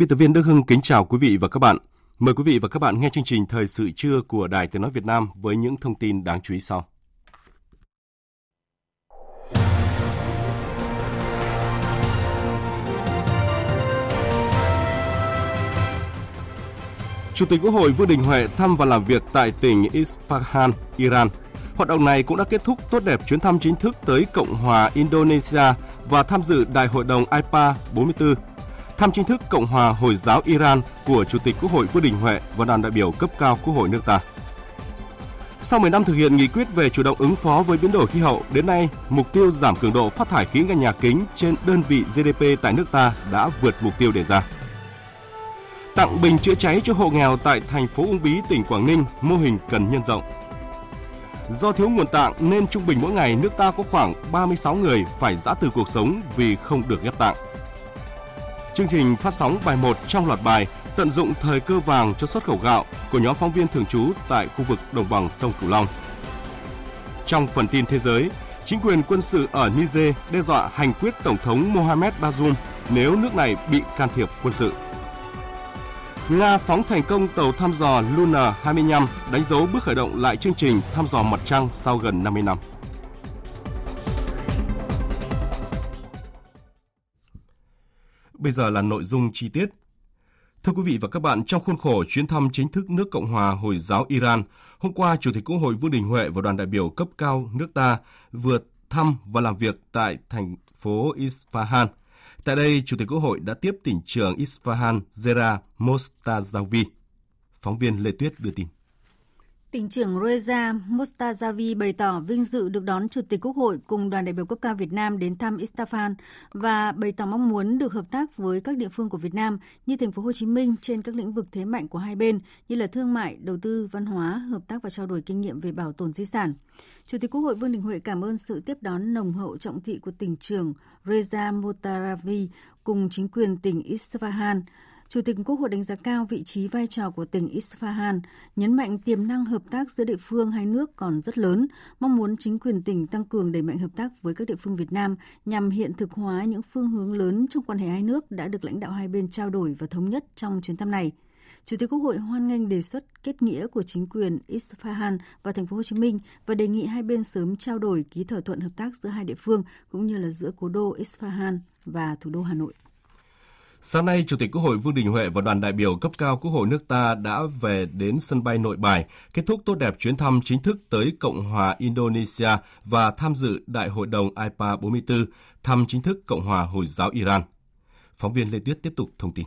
Biên tập viên Đức Hưng kính chào quý vị và các bạn. Mời quý vị và các bạn nghe chương trình Thời sự trưa của Đài Tiếng Nói Việt Nam với những thông tin đáng chú ý sau. Chủ tịch Quốc hội Vương Đình Huệ thăm và làm việc tại tỉnh Isfahan, Iran. Hoạt động này cũng đã kết thúc tốt đẹp chuyến thăm chính thức tới Cộng hòa Indonesia và tham dự Đại hội đồng IPA 44 thăm chính thức Cộng hòa Hồi giáo Iran của Chủ tịch Quốc hội Vương Đình Huệ và đoàn đại biểu cấp cao Quốc hội nước ta. Sau 10 năm thực hiện nghị quyết về chủ động ứng phó với biến đổi khí hậu, đến nay, mục tiêu giảm cường độ phát thải khí nhà kính trên đơn vị GDP tại nước ta đã vượt mục tiêu đề ra. Tặng bình chữa cháy cho hộ nghèo tại thành phố Uông Bí, tỉnh Quảng Ninh, mô hình cần nhân rộng. Do thiếu nguồn tạng nên trung bình mỗi ngày nước ta có khoảng 36 người phải giã từ cuộc sống vì không được ghép tạng. Chương trình phát sóng bài 1 trong loạt bài Tận dụng thời cơ vàng cho xuất khẩu gạo của nhóm phóng viên thường trú tại khu vực đồng bằng sông Cửu Long. Trong phần tin thế giới, chính quyền quân sự ở Niger đe dọa hành quyết Tổng thống Mohamed Bazoum nếu nước này bị can thiệp quân sự. Nga phóng thành công tàu thăm dò Luna 25 đánh dấu bước khởi động lại chương trình thăm dò mặt trăng sau gần 50 năm. Bây giờ là nội dung chi tiết. Thưa quý vị và các bạn, trong khuôn khổ chuyến thăm chính thức nước Cộng hòa Hồi giáo Iran, hôm qua Chủ tịch Quốc hội Vương Đình Huệ và đoàn đại biểu cấp cao nước ta vừa thăm và làm việc tại thành phố Isfahan. Tại đây, Chủ tịch Quốc hội đã tiếp tỉnh trưởng Isfahan Zera Mostazavi. Phóng viên Lê Tuyết đưa tin. Tỉnh trưởng Reza Mostazavi bày tỏ vinh dự được đón Chủ tịch Quốc hội cùng đoàn đại biểu cấp cao Việt Nam đến thăm Istafan và bày tỏ mong muốn được hợp tác với các địa phương của Việt Nam như thành phố Hồ Chí Minh trên các lĩnh vực thế mạnh của hai bên như là thương mại, đầu tư, văn hóa, hợp tác và trao đổi kinh nghiệm về bảo tồn di sản. Chủ tịch Quốc hội Vương Đình Huệ cảm ơn sự tiếp đón nồng hậu trọng thị của tỉnh trưởng Reza Mostazavi cùng chính quyền tỉnh Isfahan. Chủ tịch Quốc hội đánh giá cao vị trí vai trò của tỉnh Isfahan, nhấn mạnh tiềm năng hợp tác giữa địa phương hai nước còn rất lớn, mong muốn chính quyền tỉnh tăng cường đẩy mạnh hợp tác với các địa phương Việt Nam nhằm hiện thực hóa những phương hướng lớn trong quan hệ hai nước đã được lãnh đạo hai bên trao đổi và thống nhất trong chuyến thăm này. Chủ tịch Quốc hội hoan nghênh đề xuất kết nghĩa của chính quyền Isfahan và thành phố Hồ Chí Minh và đề nghị hai bên sớm trao đổi ký thỏa thuận hợp tác giữa hai địa phương cũng như là giữa cố đô Isfahan và thủ đô Hà Nội. Sáng nay, Chủ tịch Quốc hội Vương Đình Huệ và đoàn đại biểu cấp cao Quốc hội nước ta đã về đến sân bay Nội Bài, kết thúc tốt đẹp chuyến thăm chính thức tới Cộng hòa Indonesia và tham dự Đại hội đồng IPA 44, thăm chính thức Cộng hòa Hồi giáo Iran. Phóng viên Lê Tuyết tiếp tục thông tin.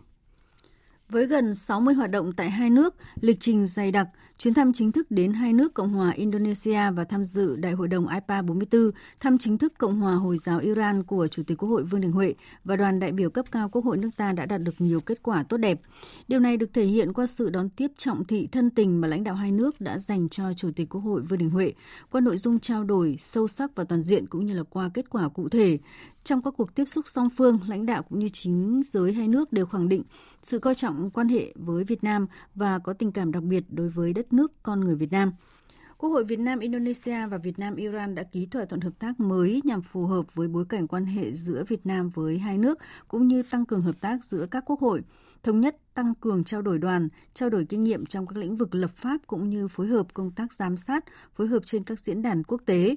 Với gần 60 hoạt động tại hai nước, lịch trình dày đặc, chuyến thăm chính thức đến hai nước Cộng hòa Indonesia và tham dự Đại hội đồng IPA 44, thăm chính thức Cộng hòa Hồi giáo Iran của Chủ tịch Quốc hội Vương Đình Huệ và đoàn đại biểu cấp cao Quốc hội nước ta đã đạt được nhiều kết quả tốt đẹp. Điều này được thể hiện qua sự đón tiếp trọng thị thân tình mà lãnh đạo hai nước đã dành cho Chủ tịch Quốc hội Vương Đình Huệ, qua nội dung trao đổi sâu sắc và toàn diện cũng như là qua kết quả cụ thể. Trong các cuộc tiếp xúc song phương, lãnh đạo cũng như chính giới hai nước đều khẳng định sự coi trọng quan hệ với Việt Nam và có tình cảm đặc biệt đối với đất nước con người Việt Nam. Quốc hội Việt Nam Indonesia và Việt Nam Iran đã ký thỏa thuận hợp tác mới nhằm phù hợp với bối cảnh quan hệ giữa Việt Nam với hai nước cũng như tăng cường hợp tác giữa các quốc hội, thống nhất tăng cường trao đổi đoàn, trao đổi kinh nghiệm trong các lĩnh vực lập pháp cũng như phối hợp công tác giám sát, phối hợp trên các diễn đàn quốc tế.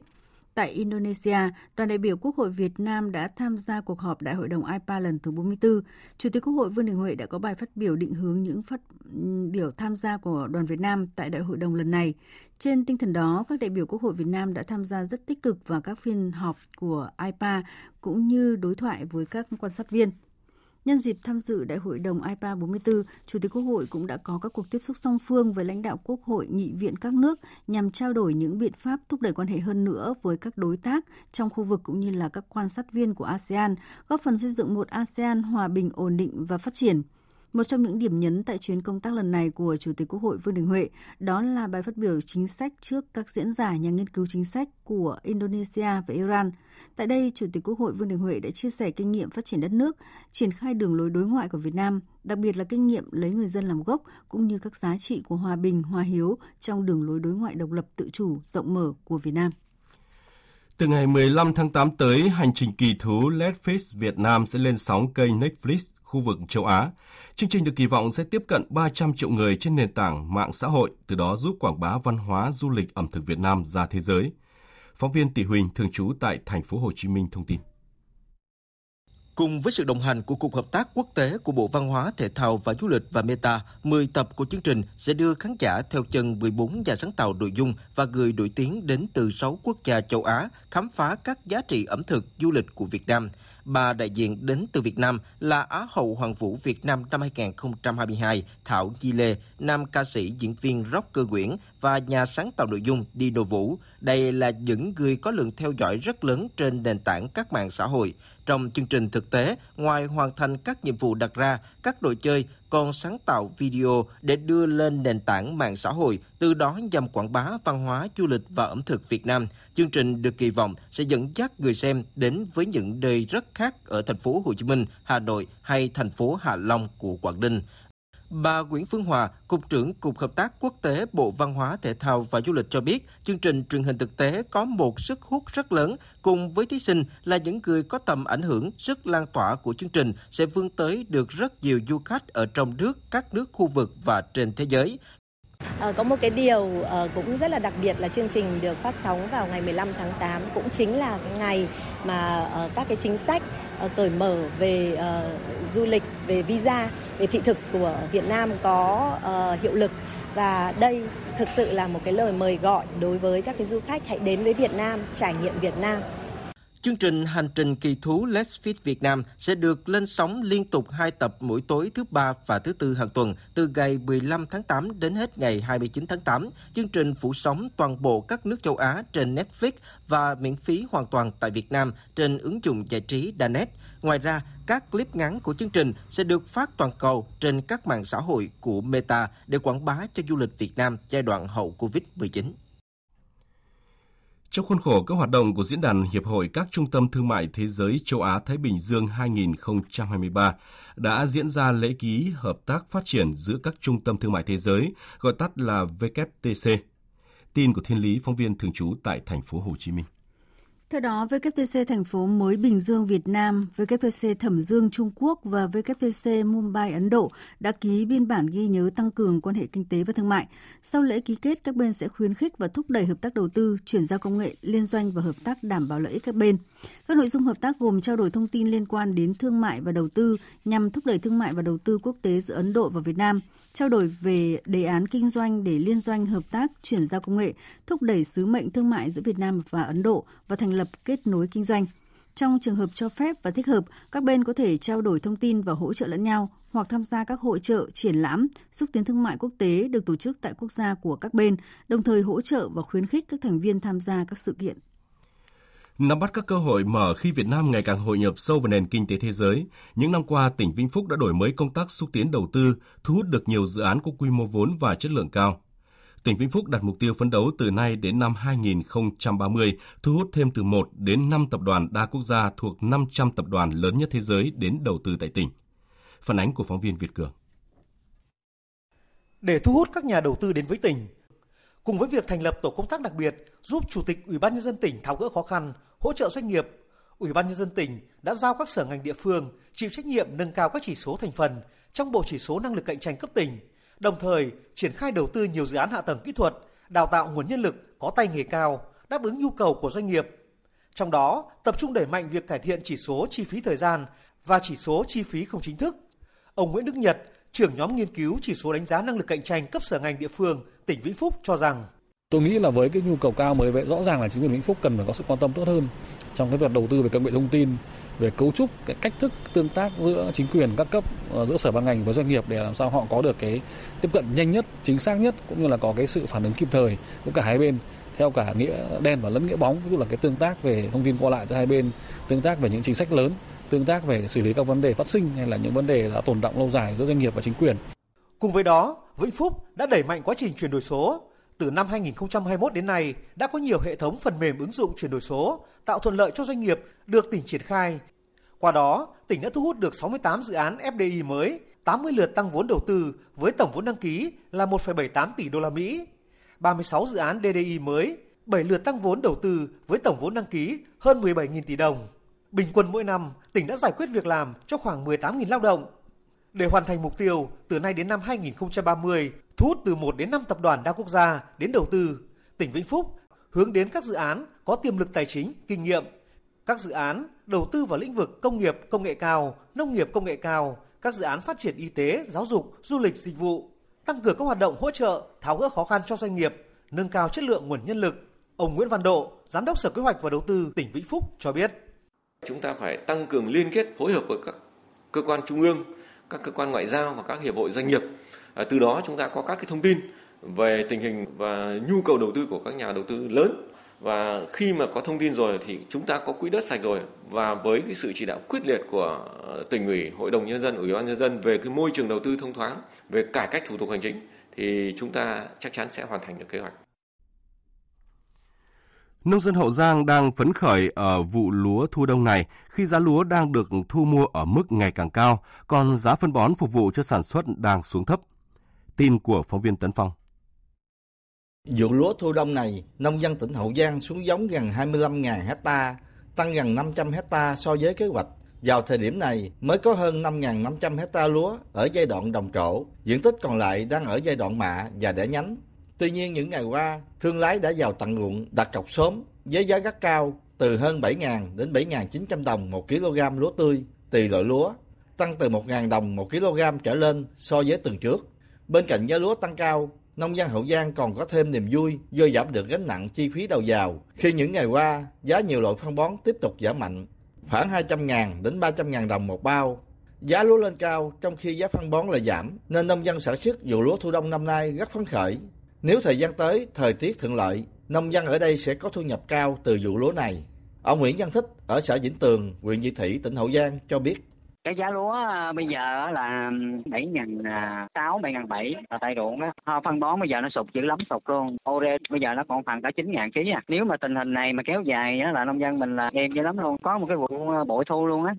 Tại Indonesia, đoàn đại biểu Quốc hội Việt Nam đã tham gia cuộc họp Đại hội đồng IPA lần thứ 44. Chủ tịch Quốc hội Vương Đình Huệ đã có bài phát biểu định hướng những phát biểu tham gia của đoàn Việt Nam tại Đại hội đồng lần này. Trên tinh thần đó, các đại biểu Quốc hội Việt Nam đã tham gia rất tích cực vào các phiên họp của IPA cũng như đối thoại với các quan sát viên. Nhân dịp tham dự Đại hội đồng IPA 44, Chủ tịch Quốc hội cũng đã có các cuộc tiếp xúc song phương với lãnh đạo Quốc hội, nghị viện các nước nhằm trao đổi những biện pháp thúc đẩy quan hệ hơn nữa với các đối tác trong khu vực cũng như là các quan sát viên của ASEAN, góp phần xây dựng một ASEAN hòa bình, ổn định và phát triển. Một trong những điểm nhấn tại chuyến công tác lần này của Chủ tịch Quốc hội Vương Đình Huệ đó là bài phát biểu chính sách trước các diễn giả nhà nghiên cứu chính sách của Indonesia và Iran. Tại đây, Chủ tịch Quốc hội Vương Đình Huệ đã chia sẻ kinh nghiệm phát triển đất nước, triển khai đường lối đối ngoại của Việt Nam, đặc biệt là kinh nghiệm lấy người dân làm gốc cũng như các giá trị của hòa bình, hòa hiếu trong đường lối đối ngoại độc lập tự chủ rộng mở của Việt Nam. Từ ngày 15 tháng 8 tới, hành trình kỳ thú Netflix Việt Nam sẽ lên sóng kênh Netflix khu vực châu Á. Chương trình được kỳ vọng sẽ tiếp cận 300 triệu người trên nền tảng mạng xã hội, từ đó giúp quảng bá văn hóa, du lịch, ẩm thực Việt Nam ra thế giới. Phóng viên Tỷ Huỳnh thường trú tại thành phố Hồ Chí Minh thông tin. Cùng với sự đồng hành của Cục Hợp tác Quốc tế của Bộ Văn hóa, Thể thao và Du lịch và Meta, 10 tập của chương trình sẽ đưa khán giả theo chân 14 nhà sáng tạo nội dung và người nổi tiếng đến từ 6 quốc gia châu Á khám phá các giá trị ẩm thực, du lịch của Việt Nam – ba đại diện đến từ Việt Nam là Á hậu Hoàng vũ Việt Nam năm 2022 Thảo Di Lê, nam ca sĩ diễn viên rocker Nguyễn và nhà sáng tạo nội dung Dino Vũ. Đây là những người có lượng theo dõi rất lớn trên nền tảng các mạng xã hội. Trong chương trình thực tế, ngoài hoàn thành các nhiệm vụ đặt ra, các đội chơi còn sáng tạo video để đưa lên nền tảng mạng xã hội, từ đó nhằm quảng bá văn hóa, du lịch và ẩm thực Việt Nam. Chương trình được kỳ vọng sẽ dẫn dắt người xem đến với những nơi rất khác ở thành phố Hồ Chí Minh, Hà Nội hay thành phố Hạ Long của Quảng Ninh. Bà Nguyễn Phương Hòa, Cục trưởng Cục Hợp tác Quốc tế Bộ Văn hóa, Thể thao và Du lịch cho biết, chương trình truyền hình thực tế có một sức hút rất lớn, cùng với thí sinh là những người có tầm ảnh hưởng, sức lan tỏa của chương trình sẽ vươn tới được rất nhiều du khách ở trong nước, các nước khu vực và trên thế giới. À, có một cái điều à, cũng rất là đặc biệt là chương trình được phát sóng vào ngày 15 tháng 8 cũng chính là ngày mà à, các cái chính sách Ờ, cởi mở về uh, du lịch, về visa, về thị thực của Việt Nam có uh, hiệu lực và đây thực sự là một cái lời mời gọi đối với các cái du khách hãy đến với Việt Nam, trải nghiệm Việt Nam. Chương trình Hành trình kỳ thú Let's Fit Việt Nam sẽ được lên sóng liên tục 2 tập mỗi tối thứ ba và thứ tư hàng tuần từ ngày 15 tháng 8 đến hết ngày 29 tháng 8. Chương trình phủ sóng toàn bộ các nước châu Á trên Netflix và miễn phí hoàn toàn tại Việt Nam trên ứng dụng giải trí Danet. Ngoài ra, các clip ngắn của chương trình sẽ được phát toàn cầu trên các mạng xã hội của Meta để quảng bá cho du lịch Việt Nam giai đoạn hậu Covid-19. Trong khuôn khổ các hoạt động của Diễn đàn Hiệp hội các Trung tâm Thương mại Thế giới Châu Á-Thái Bình Dương 2023 đã diễn ra lễ ký hợp tác phát triển giữa các trung tâm thương mại thế giới, gọi tắt là WTC. Tin của Thiên Lý, phóng viên thường trú tại thành phố Hồ Chí Minh. Theo đó, WTC thành phố mới Bình Dương Việt Nam, WTC Thẩm Dương Trung Quốc và WTC Mumbai Ấn Độ đã ký biên bản ghi nhớ tăng cường quan hệ kinh tế và thương mại. Sau lễ ký kết, các bên sẽ khuyến khích và thúc đẩy hợp tác đầu tư, chuyển giao công nghệ, liên doanh và hợp tác đảm bảo lợi ích các bên. Các nội dung hợp tác gồm trao đổi thông tin liên quan đến thương mại và đầu tư nhằm thúc đẩy thương mại và đầu tư quốc tế giữa Ấn Độ và Việt Nam – trao đổi về đề án kinh doanh để liên doanh hợp tác chuyển giao công nghệ, thúc đẩy sứ mệnh thương mại giữa Việt Nam và Ấn Độ và thành lập kết nối kinh doanh. Trong trường hợp cho phép và thích hợp, các bên có thể trao đổi thông tin và hỗ trợ lẫn nhau hoặc tham gia các hội trợ, triển lãm, xúc tiến thương mại quốc tế được tổ chức tại quốc gia của các bên, đồng thời hỗ trợ và khuyến khích các thành viên tham gia các sự kiện. Nắm bắt các cơ hội mở khi Việt Nam ngày càng hội nhập sâu vào nền kinh tế thế giới, những năm qua tỉnh Vĩnh Phúc đã đổi mới công tác xúc tiến đầu tư, thu hút được nhiều dự án có quy mô vốn và chất lượng cao. Tỉnh Vĩnh Phúc đặt mục tiêu phấn đấu từ nay đến năm 2030 thu hút thêm từ 1 đến 5 tập đoàn đa quốc gia thuộc 500 tập đoàn lớn nhất thế giới đến đầu tư tại tỉnh. Phản ánh của phóng viên Việt Cường. Để thu hút các nhà đầu tư đến với tỉnh, cùng với việc thành lập tổ công tác đặc biệt giúp Chủ tịch Ủy ban nhân dân tỉnh tháo gỡ khó khăn, hỗ trợ doanh nghiệp, Ủy ban nhân dân tỉnh đã giao các sở ngành địa phương chịu trách nhiệm nâng cao các chỉ số thành phần trong bộ chỉ số năng lực cạnh tranh cấp tỉnh, đồng thời triển khai đầu tư nhiều dự án hạ tầng kỹ thuật, đào tạo nguồn nhân lực có tay nghề cao, đáp ứng nhu cầu của doanh nghiệp. Trong đó, tập trung đẩy mạnh việc cải thiện chỉ số chi phí thời gian và chỉ số chi phí không chính thức. Ông Nguyễn Đức Nhật, trưởng nhóm nghiên cứu chỉ số đánh giá năng lực cạnh tranh cấp sở ngành địa phương tỉnh Vĩnh Phúc cho rằng Tôi nghĩ là với cái nhu cầu cao mới vậy rõ ràng là chính quyền Vĩnh Phúc cần phải có sự quan tâm tốt hơn trong cái việc đầu tư về công nghệ thông tin, về cấu trúc cái cách thức tương tác giữa chính quyền các cấp ờ, giữa sở ban ngành với doanh nghiệp để làm sao họ có được cái tiếp cận nhanh nhất, chính xác nhất cũng như là có cái sự phản ứng kịp thời của cả hai bên theo cả nghĩa đen và lẫn nghĩa bóng. Ví dụ là cái tương tác về thông tin qua lại giữa hai bên tương tác về những chính sách lớn tương tác về xử lý các vấn đề phát sinh hay là những vấn đề đã tồn động lâu dài giữa doanh nghiệp và chính quyền. Cùng với đó Vĩnh Phúc đã đẩy mạnh quá trình chuyển đổi số từ năm 2021 đến nay đã có nhiều hệ thống phần mềm ứng dụng chuyển đổi số tạo thuận lợi cho doanh nghiệp được tỉnh triển khai. Qua đó, tỉnh đã thu hút được 68 dự án FDI mới, 80 lượt tăng vốn đầu tư với tổng vốn đăng ký là 1,78 tỷ đô la Mỹ. 36 dự án DDI mới, 7 lượt tăng vốn đầu tư với tổng vốn đăng ký hơn 17.000 tỷ đồng. Bình quân mỗi năm, tỉnh đã giải quyết việc làm cho khoảng 18.000 lao động. Để hoàn thành mục tiêu, từ nay đến năm 2030, thu hút từ 1 đến 5 tập đoàn đa quốc gia đến đầu tư, tỉnh Vĩnh Phúc hướng đến các dự án có tiềm lực tài chính, kinh nghiệm. Các dự án đầu tư vào lĩnh vực công nghiệp công nghệ cao, nông nghiệp công nghệ cao, các dự án phát triển y tế, giáo dục, du lịch, dịch vụ, tăng cường các hoạt động hỗ trợ, tháo gỡ khó khăn cho doanh nghiệp, nâng cao chất lượng nguồn nhân lực. Ông Nguyễn Văn Độ, Giám đốc Sở Kế hoạch và Đầu tư tỉnh Vĩnh Phúc cho biết. Chúng ta phải tăng cường liên kết phối hợp với các cơ quan trung ương, các cơ quan ngoại giao và các hiệp hội doanh nghiệp. À, từ đó chúng ta có các cái thông tin về tình hình và nhu cầu đầu tư của các nhà đầu tư lớn và khi mà có thông tin rồi thì chúng ta có quỹ đất sạch rồi và với cái sự chỉ đạo quyết liệt của à, tỉnh ủy, hội đồng nhân dân, ủy ban nhân dân về cái môi trường đầu tư thông thoáng, về cải cách thủ tục hành chính thì chúng ta chắc chắn sẽ hoàn thành được kế hoạch. Nông dân Hậu Giang đang phấn khởi ở vụ lúa thu đông này khi giá lúa đang được thu mua ở mức ngày càng cao, còn giá phân bón phục vụ cho sản xuất đang xuống thấp. Tin của phóng viên Tấn Phong. Vụ lúa thu đông này, nông dân tỉnh Hậu Giang xuống giống gần 25.000 hecta, tăng gần 500 hecta so với kế hoạch. Vào thời điểm này mới có hơn 5.500 hecta lúa ở giai đoạn đồng trổ, diện tích còn lại đang ở giai đoạn mạ và đẻ nhánh. Tuy nhiên những ngày qua, thương lái đã vào tận ruộng đặt cọc sớm với giá rất cao từ hơn 7.000 đến 7.900 đồng 1 kg lúa tươi tùy loại lúa, tăng từ 1.000 đồng 1 kg trở lên so với tuần trước. Bên cạnh giá lúa tăng cao, nông dân Hậu Giang còn có thêm niềm vui do giảm được gánh nặng chi phí đầu vào khi những ngày qua giá nhiều loại phân bón tiếp tục giảm mạnh, khoảng 200.000 đến 300.000 đồng một bao. Giá lúa lên cao trong khi giá phân bón lại giảm, nên nông dân sản xuất vụ lúa thu đông năm nay rất phấn khởi. Nếu thời gian tới thời tiết thuận lợi, nông dân ở đây sẽ có thu nhập cao từ vụ lúa này. Ông Nguyễn Văn Thích ở xã Vĩnh Tường, huyện Vị Thủy, tỉnh Hậu Giang cho biết. Cái giá lúa à, bây giờ là bảy ngàn à, sáu bảy ngàn bảy là tại ruộng á phân bón bây giờ nó sụt dữ lắm sụt luôn. Ore bây giờ nó còn khoảng cả chín ngàn ký à. Nếu mà tình hình này mà kéo dài á là nông dân mình là em dữ lắm luôn. Có một cái vụ à, bội thu luôn á.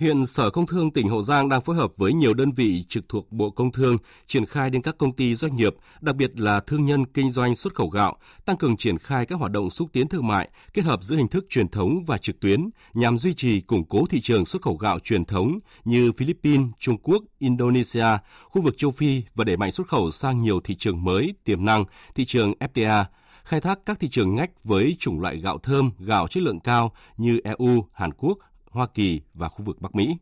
Hiện Sở Công Thương tỉnh Hậu Giang đang phối hợp với nhiều đơn vị trực thuộc Bộ Công Thương triển khai đến các công ty doanh nghiệp, đặc biệt là thương nhân kinh doanh xuất khẩu gạo, tăng cường triển khai các hoạt động xúc tiến thương mại, kết hợp giữa hình thức truyền thống và trực tuyến nhằm duy trì củng cố thị trường xuất khẩu gạo truyền thống như Philippines, Trung Quốc, Indonesia, khu vực châu Phi và đẩy mạnh xuất khẩu sang nhiều thị trường mới tiềm năng, thị trường FTA, khai thác các thị trường ngách với chủng loại gạo thơm, gạo chất lượng cao như EU, Hàn Quốc, Hoa Kỳ và khu vực Bắc Mỹ.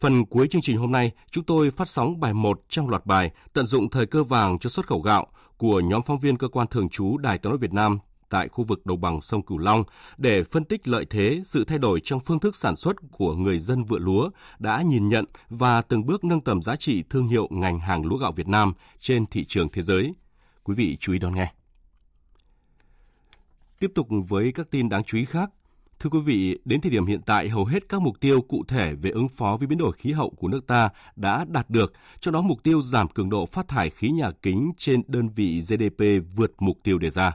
Phần cuối chương trình hôm nay, chúng tôi phát sóng bài 1 trong loạt bài Tận dụng thời cơ vàng cho xuất khẩu gạo của nhóm phóng viên cơ quan thường trú Đài tiếng nói Việt Nam tại khu vực đồng bằng sông Cửu Long để phân tích lợi thế, sự thay đổi trong phương thức sản xuất của người dân vựa lúa đã nhìn nhận và từng bước nâng tầm giá trị thương hiệu ngành hàng lúa gạo Việt Nam trên thị trường thế giới. Quý vị chú ý đón nghe. Tiếp tục với các tin đáng chú ý khác, Thưa quý vị, đến thời điểm hiện tại, hầu hết các mục tiêu cụ thể về ứng phó với biến đổi khí hậu của nước ta đã đạt được, trong đó mục tiêu giảm cường độ phát thải khí nhà kính trên đơn vị GDP vượt mục tiêu đề ra.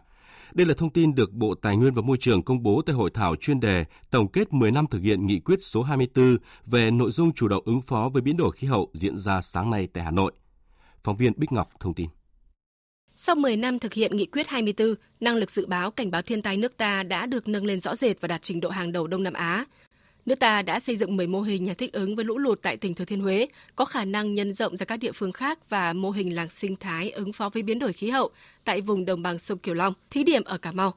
Đây là thông tin được Bộ Tài nguyên và Môi trường công bố tại hội thảo chuyên đề tổng kết 10 năm thực hiện nghị quyết số 24 về nội dung chủ động ứng phó với biến đổi khí hậu diễn ra sáng nay tại Hà Nội. Phóng viên Bích Ngọc thông tin. Sau 10 năm thực hiện nghị quyết 24, năng lực dự báo cảnh báo thiên tai nước ta đã được nâng lên rõ rệt và đạt trình độ hàng đầu Đông Nam Á. Nước ta đã xây dựng 10 mô hình nhà thích ứng với lũ lụt tại tỉnh Thừa Thiên Huế, có khả năng nhân rộng ra các địa phương khác và mô hình làng sinh thái ứng phó với biến đổi khí hậu tại vùng đồng bằng sông Kiều Long, thí điểm ở Cà Mau.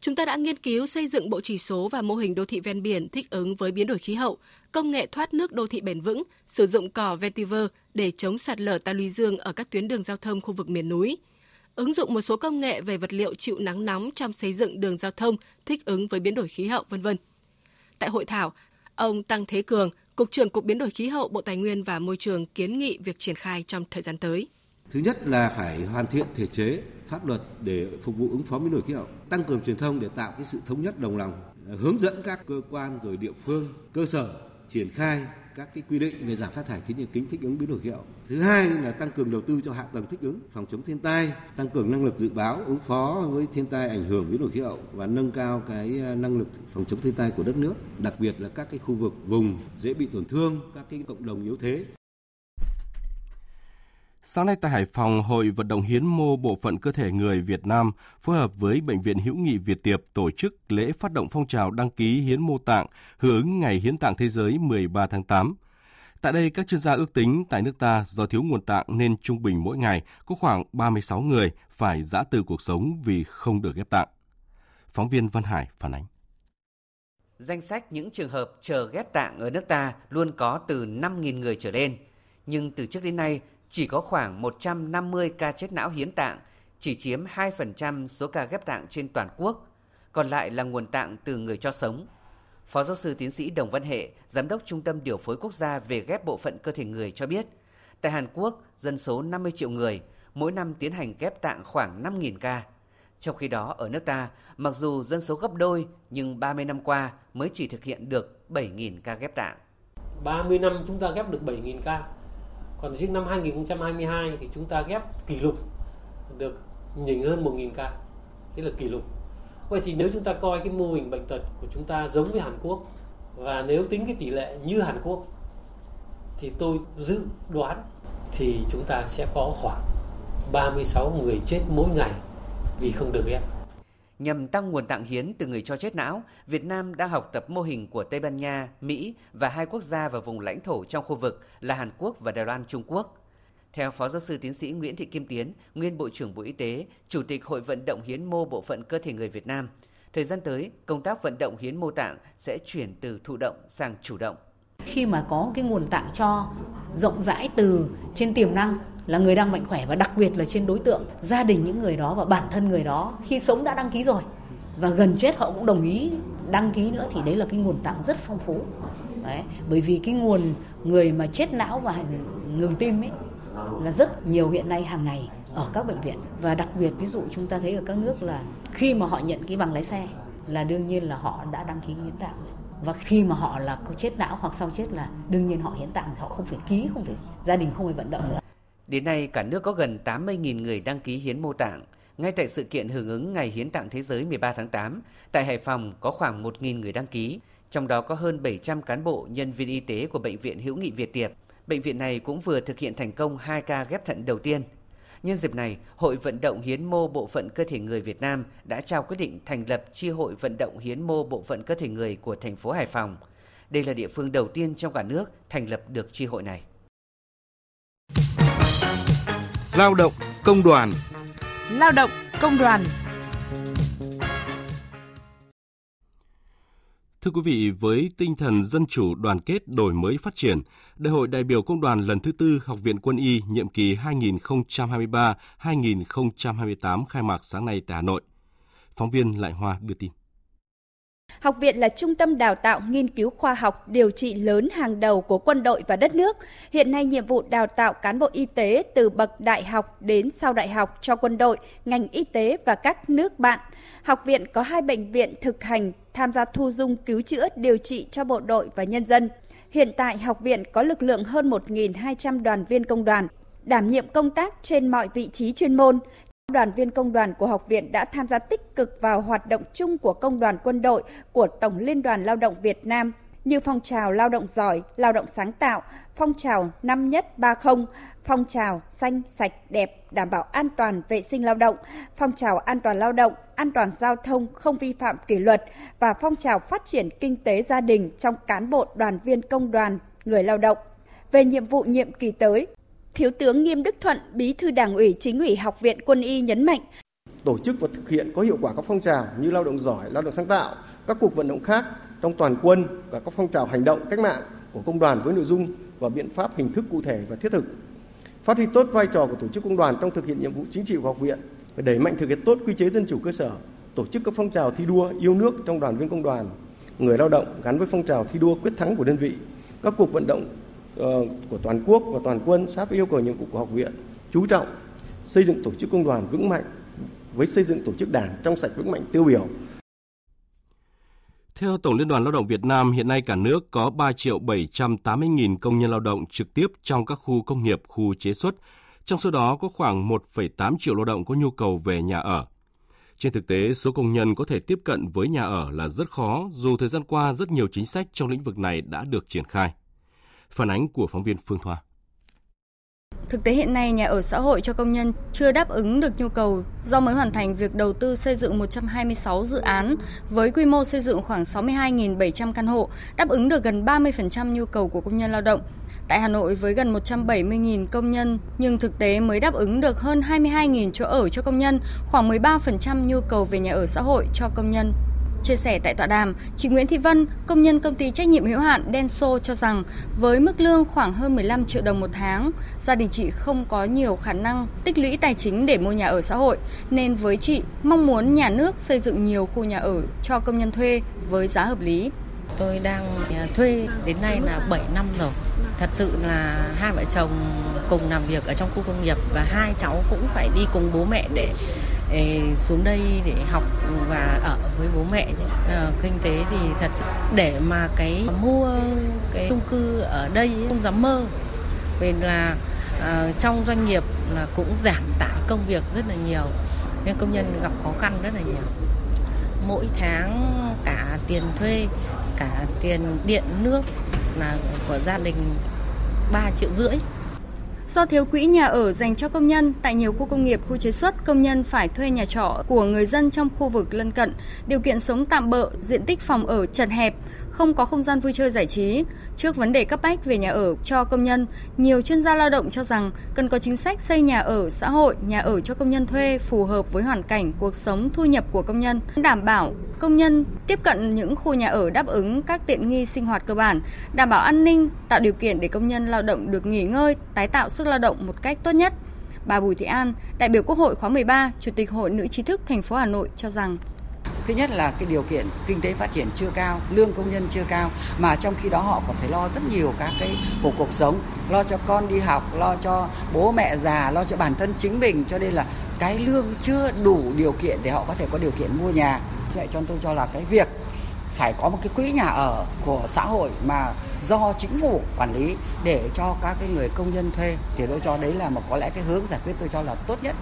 Chúng ta đã nghiên cứu xây dựng bộ chỉ số và mô hình đô thị ven biển thích ứng với biến đổi khí hậu, công nghệ thoát nước đô thị bền vững, sử dụng cỏ vetiver để chống sạt lở ta luy dương ở các tuyến đường giao thông khu vực miền núi. Ứng dụng một số công nghệ về vật liệu chịu nắng nóng trong xây dựng đường giao thông thích ứng với biến đổi khí hậu, vân vân. Tại hội thảo, ông Tăng Thế Cường, Cục trưởng Cục Biến đổi Khí hậu Bộ Tài nguyên và Môi trường kiến nghị việc triển khai trong thời gian tới. Thứ nhất là phải hoàn thiện thể chế, pháp luật để phục vụ ứng phó biến đổi khí hậu, tăng cường truyền thông để tạo cái sự thống nhất đồng lòng, hướng dẫn các cơ quan rồi địa phương, cơ sở triển khai các cái quy định về giảm phát thải khí nhà kính thích ứng biến đổi khí hậu. Thứ hai là tăng cường đầu tư cho hạ tầng thích ứng, phòng chống thiên tai, tăng cường năng lực dự báo ứng phó với thiên tai ảnh hưởng biến đổi khí hậu và nâng cao cái à, năng lực phòng chống thiên tai của đất nước, đặc biệt là các cái khu vực vùng dễ bị tổn thương, các cái cộng đồng yếu thế. Sáng nay tại Hải Phòng, Hội vận động hiến mô bộ phận cơ thể người Việt Nam phối hợp với Bệnh viện Hữu nghị Việt Tiệp tổ chức lễ phát động phong trào đăng ký hiến mô tạng hưởng ứng Ngày Hiến tạng Thế giới 13 tháng 8. Tại đây, các chuyên gia ước tính tại nước ta do thiếu nguồn tạng nên trung bình mỗi ngày có khoảng 36 người phải giã từ cuộc sống vì không được ghép tạng. Phóng viên Văn Hải phản ánh. Danh sách những trường hợp chờ ghép tạng ở nước ta luôn có từ 5.000 người trở lên. Nhưng từ trước đến nay, chỉ có khoảng 150 ca chết não hiến tạng, chỉ chiếm 2% số ca ghép tạng trên toàn quốc, còn lại là nguồn tạng từ người cho sống. Phó giáo sư tiến sĩ Đồng Văn Hệ, Giám đốc Trung tâm Điều phối Quốc gia về ghép bộ phận cơ thể người cho biết, tại Hàn Quốc, dân số 50 triệu người, mỗi năm tiến hành ghép tạng khoảng 5.000 ca. Trong khi đó, ở nước ta, mặc dù dân số gấp đôi, nhưng 30 năm qua mới chỉ thực hiện được 7.000 ca ghép tạng. 30 năm chúng ta ghép được 7.000 ca, còn riêng năm 2022 thì chúng ta ghép kỷ lục được nhìn hơn 1.000 ca. Thế là kỷ lục. Vậy thì nếu chúng ta coi cái mô hình bệnh tật của chúng ta giống với Hàn Quốc, và nếu tính cái tỷ lệ như Hàn Quốc, thì tôi dự đoán thì chúng ta sẽ có khoảng 36 người chết mỗi ngày vì không được ghép. Nhằm tăng nguồn tạng hiến từ người cho chết não, Việt Nam đã học tập mô hình của Tây Ban Nha, Mỹ và hai quốc gia và vùng lãnh thổ trong khu vực là Hàn Quốc và Đài Loan Trung Quốc. Theo Phó Giáo sư Tiến sĩ Nguyễn Thị Kim Tiến, nguyên Bộ trưởng Bộ Y tế, Chủ tịch Hội vận động hiến mô bộ phận cơ thể người Việt Nam, thời gian tới, công tác vận động hiến mô tạng sẽ chuyển từ thụ động sang chủ động. Khi mà có cái nguồn tạng cho rộng rãi từ trên tiềm năng là người đang mạnh khỏe và đặc biệt là trên đối tượng, gia đình những người đó và bản thân người đó khi sống đã đăng ký rồi. Và gần chết họ cũng đồng ý đăng ký nữa thì đấy là cái nguồn tạng rất phong phú. Đấy, bởi vì cái nguồn người mà chết não và ngừng tim ấy là rất nhiều hiện nay hàng ngày ở các bệnh viện. Và đặc biệt ví dụ chúng ta thấy ở các nước là khi mà họ nhận cái bằng lái xe là đương nhiên là họ đã đăng ký hiến tạng. Và khi mà họ là có chết não hoặc sau chết là đương nhiên họ hiến tạng họ không phải ký, không phải gia đình không phải vận động nữa. Đến nay, cả nước có gần 80.000 người đăng ký hiến mô tạng. Ngay tại sự kiện hưởng ứng Ngày Hiến tạng Thế giới 13 tháng 8, tại Hải Phòng có khoảng 1.000 người đăng ký, trong đó có hơn 700 cán bộ nhân viên y tế của Bệnh viện Hữu nghị Việt Tiệp. Bệnh viện này cũng vừa thực hiện thành công 2 ca ghép thận đầu tiên. Nhân dịp này, Hội vận động hiến mô bộ phận cơ thể người Việt Nam đã trao quyết định thành lập chi hội vận động hiến mô bộ phận cơ thể người của thành phố Hải Phòng. Đây là địa phương đầu tiên trong cả nước thành lập được chi hội này. Lao động công đoàn Lao động công đoàn Thưa quý vị, với tinh thần dân chủ, đoàn kết, đổi mới, phát triển, Đại hội đại biểu công đoàn lần thứ tư Học viện Quân y nhiệm kỳ 2023-2028 khai mạc sáng nay tại Hà Nội. Phóng viên Lại Hoa đưa tin. Học viện là trung tâm đào tạo nghiên cứu khoa học điều trị lớn hàng đầu của quân đội và đất nước. Hiện nay nhiệm vụ đào tạo cán bộ y tế từ bậc đại học đến sau đại học cho quân đội, ngành y tế và các nước bạn. Học viện có hai bệnh viện thực hành tham gia thu dung cứu chữa điều trị cho bộ đội và nhân dân. Hiện tại học viện có lực lượng hơn 1.200 đoàn viên công đoàn, đảm nhiệm công tác trên mọi vị trí chuyên môn, đoàn viên công đoàn của học viện đã tham gia tích cực vào hoạt động chung của công đoàn quân đội của Tổng Liên đoàn Lao động Việt Nam như phong trào lao động giỏi, lao động sáng tạo, phong trào năm nhất ba không, phong trào xanh sạch đẹp đảm bảo an toàn vệ sinh lao động, phong trào an toàn lao động, an toàn giao thông không vi phạm kỷ luật và phong trào phát triển kinh tế gia đình trong cán bộ đoàn viên công đoàn, người lao động. Về nhiệm vụ nhiệm kỳ tới, Thiếu tướng Nghiêm Đức Thuận, Bí thư Đảng ủy Chính ủy Học viện Quân y nhấn mạnh, tổ chức và thực hiện có hiệu quả các phong trào như lao động giỏi, lao động sáng tạo, các cuộc vận động khác trong toàn quân và các phong trào hành động cách mạng của công đoàn với nội dung và biện pháp hình thức cụ thể và thiết thực. Phát huy tốt vai trò của tổ chức công đoàn trong thực hiện nhiệm vụ chính trị của học viện và đẩy mạnh thực hiện tốt quy chế dân chủ cơ sở, tổ chức các phong trào thi đua yêu nước trong đoàn viên công đoàn, người lao động gắn với phong trào thi đua quyết thắng của đơn vị, các cuộc vận động Ờ, của toàn quốc và toàn quân sát với yêu cầu nhiệm vụ của học viện, chú trọng xây dựng tổ chức công đoàn vững mạnh với xây dựng tổ chức đảng trong sạch vững mạnh tiêu biểu. Theo Tổng Liên đoàn Lao động Việt Nam, hiện nay cả nước có 3 triệu 780 nghìn công nhân lao động trực tiếp trong các khu công nghiệp, khu chế xuất. Trong số đó có khoảng 1,8 triệu lao động có nhu cầu về nhà ở. Trên thực tế, số công nhân có thể tiếp cận với nhà ở là rất khó, dù thời gian qua rất nhiều chính sách trong lĩnh vực này đã được triển khai. Phản ánh của phóng viên Phương Thoa. Thực tế hiện nay nhà ở xã hội cho công nhân chưa đáp ứng được nhu cầu do mới hoàn thành việc đầu tư xây dựng 126 dự án với quy mô xây dựng khoảng 62.700 căn hộ, đáp ứng được gần 30% nhu cầu của công nhân lao động. Tại Hà Nội với gần 170.000 công nhân nhưng thực tế mới đáp ứng được hơn 22.000 chỗ ở cho công nhân, khoảng 13% nhu cầu về nhà ở xã hội cho công nhân Chia sẻ tại tọa đàm, chị Nguyễn Thị Vân, công nhân công ty trách nhiệm hữu hạn Denso cho rằng với mức lương khoảng hơn 15 triệu đồng một tháng, gia đình chị không có nhiều khả năng tích lũy tài chính để mua nhà ở xã hội, nên với chị mong muốn nhà nước xây dựng nhiều khu nhà ở cho công nhân thuê với giá hợp lý. Tôi đang à, thuê đến nay là 7 năm rồi. Thật sự là hai vợ chồng cùng làm việc ở trong khu công nghiệp và hai cháu cũng phải đi cùng bố mẹ để xuống đây để học và ở với bố mẹ à, kinh tế thì thật sự để mà cái mua cái chung cư ở đây không dám mơ. Vì là à, trong doanh nghiệp là cũng giảm tải công việc rất là nhiều nên công nhân gặp khó khăn rất là nhiều. Mỗi tháng cả tiền thuê cả tiền điện nước là của gia đình 3 triệu rưỡi. Do thiếu quỹ nhà ở dành cho công nhân, tại nhiều khu công nghiệp, khu chế xuất, công nhân phải thuê nhà trọ của người dân trong khu vực lân cận. Điều kiện sống tạm bợ, diện tích phòng ở chật hẹp, không có không gian vui chơi giải trí. Trước vấn đề cấp bách về nhà ở cho công nhân, nhiều chuyên gia lao động cho rằng cần có chính sách xây nhà ở xã hội, nhà ở cho công nhân thuê phù hợp với hoàn cảnh cuộc sống thu nhập của công nhân, đảm bảo công nhân tiếp cận những khu nhà ở đáp ứng các tiện nghi sinh hoạt cơ bản, đảm bảo an ninh, tạo điều kiện để công nhân lao động được nghỉ ngơi, tái tạo sức lao động một cách tốt nhất. Bà Bùi Thị An, đại biểu Quốc hội khóa 13, Chủ tịch Hội Nữ trí thức thành phố Hà Nội cho rằng Thứ nhất là cái điều kiện kinh tế phát triển chưa cao, lương công nhân chưa cao mà trong khi đó họ còn phải lo rất nhiều các cái của cuộc sống, lo cho con đi học, lo cho bố mẹ già, lo cho bản thân chính mình cho nên là cái lương chưa đủ điều kiện để họ có thể có điều kiện mua nhà. Vậy cho tôi cho là cái việc phải có một cái quỹ nhà ở của xã hội mà do chính phủ quản lý để cho các cái người công nhân thuê thì tôi cho đấy là một có lẽ cái hướng giải quyết tôi cho là tốt nhất.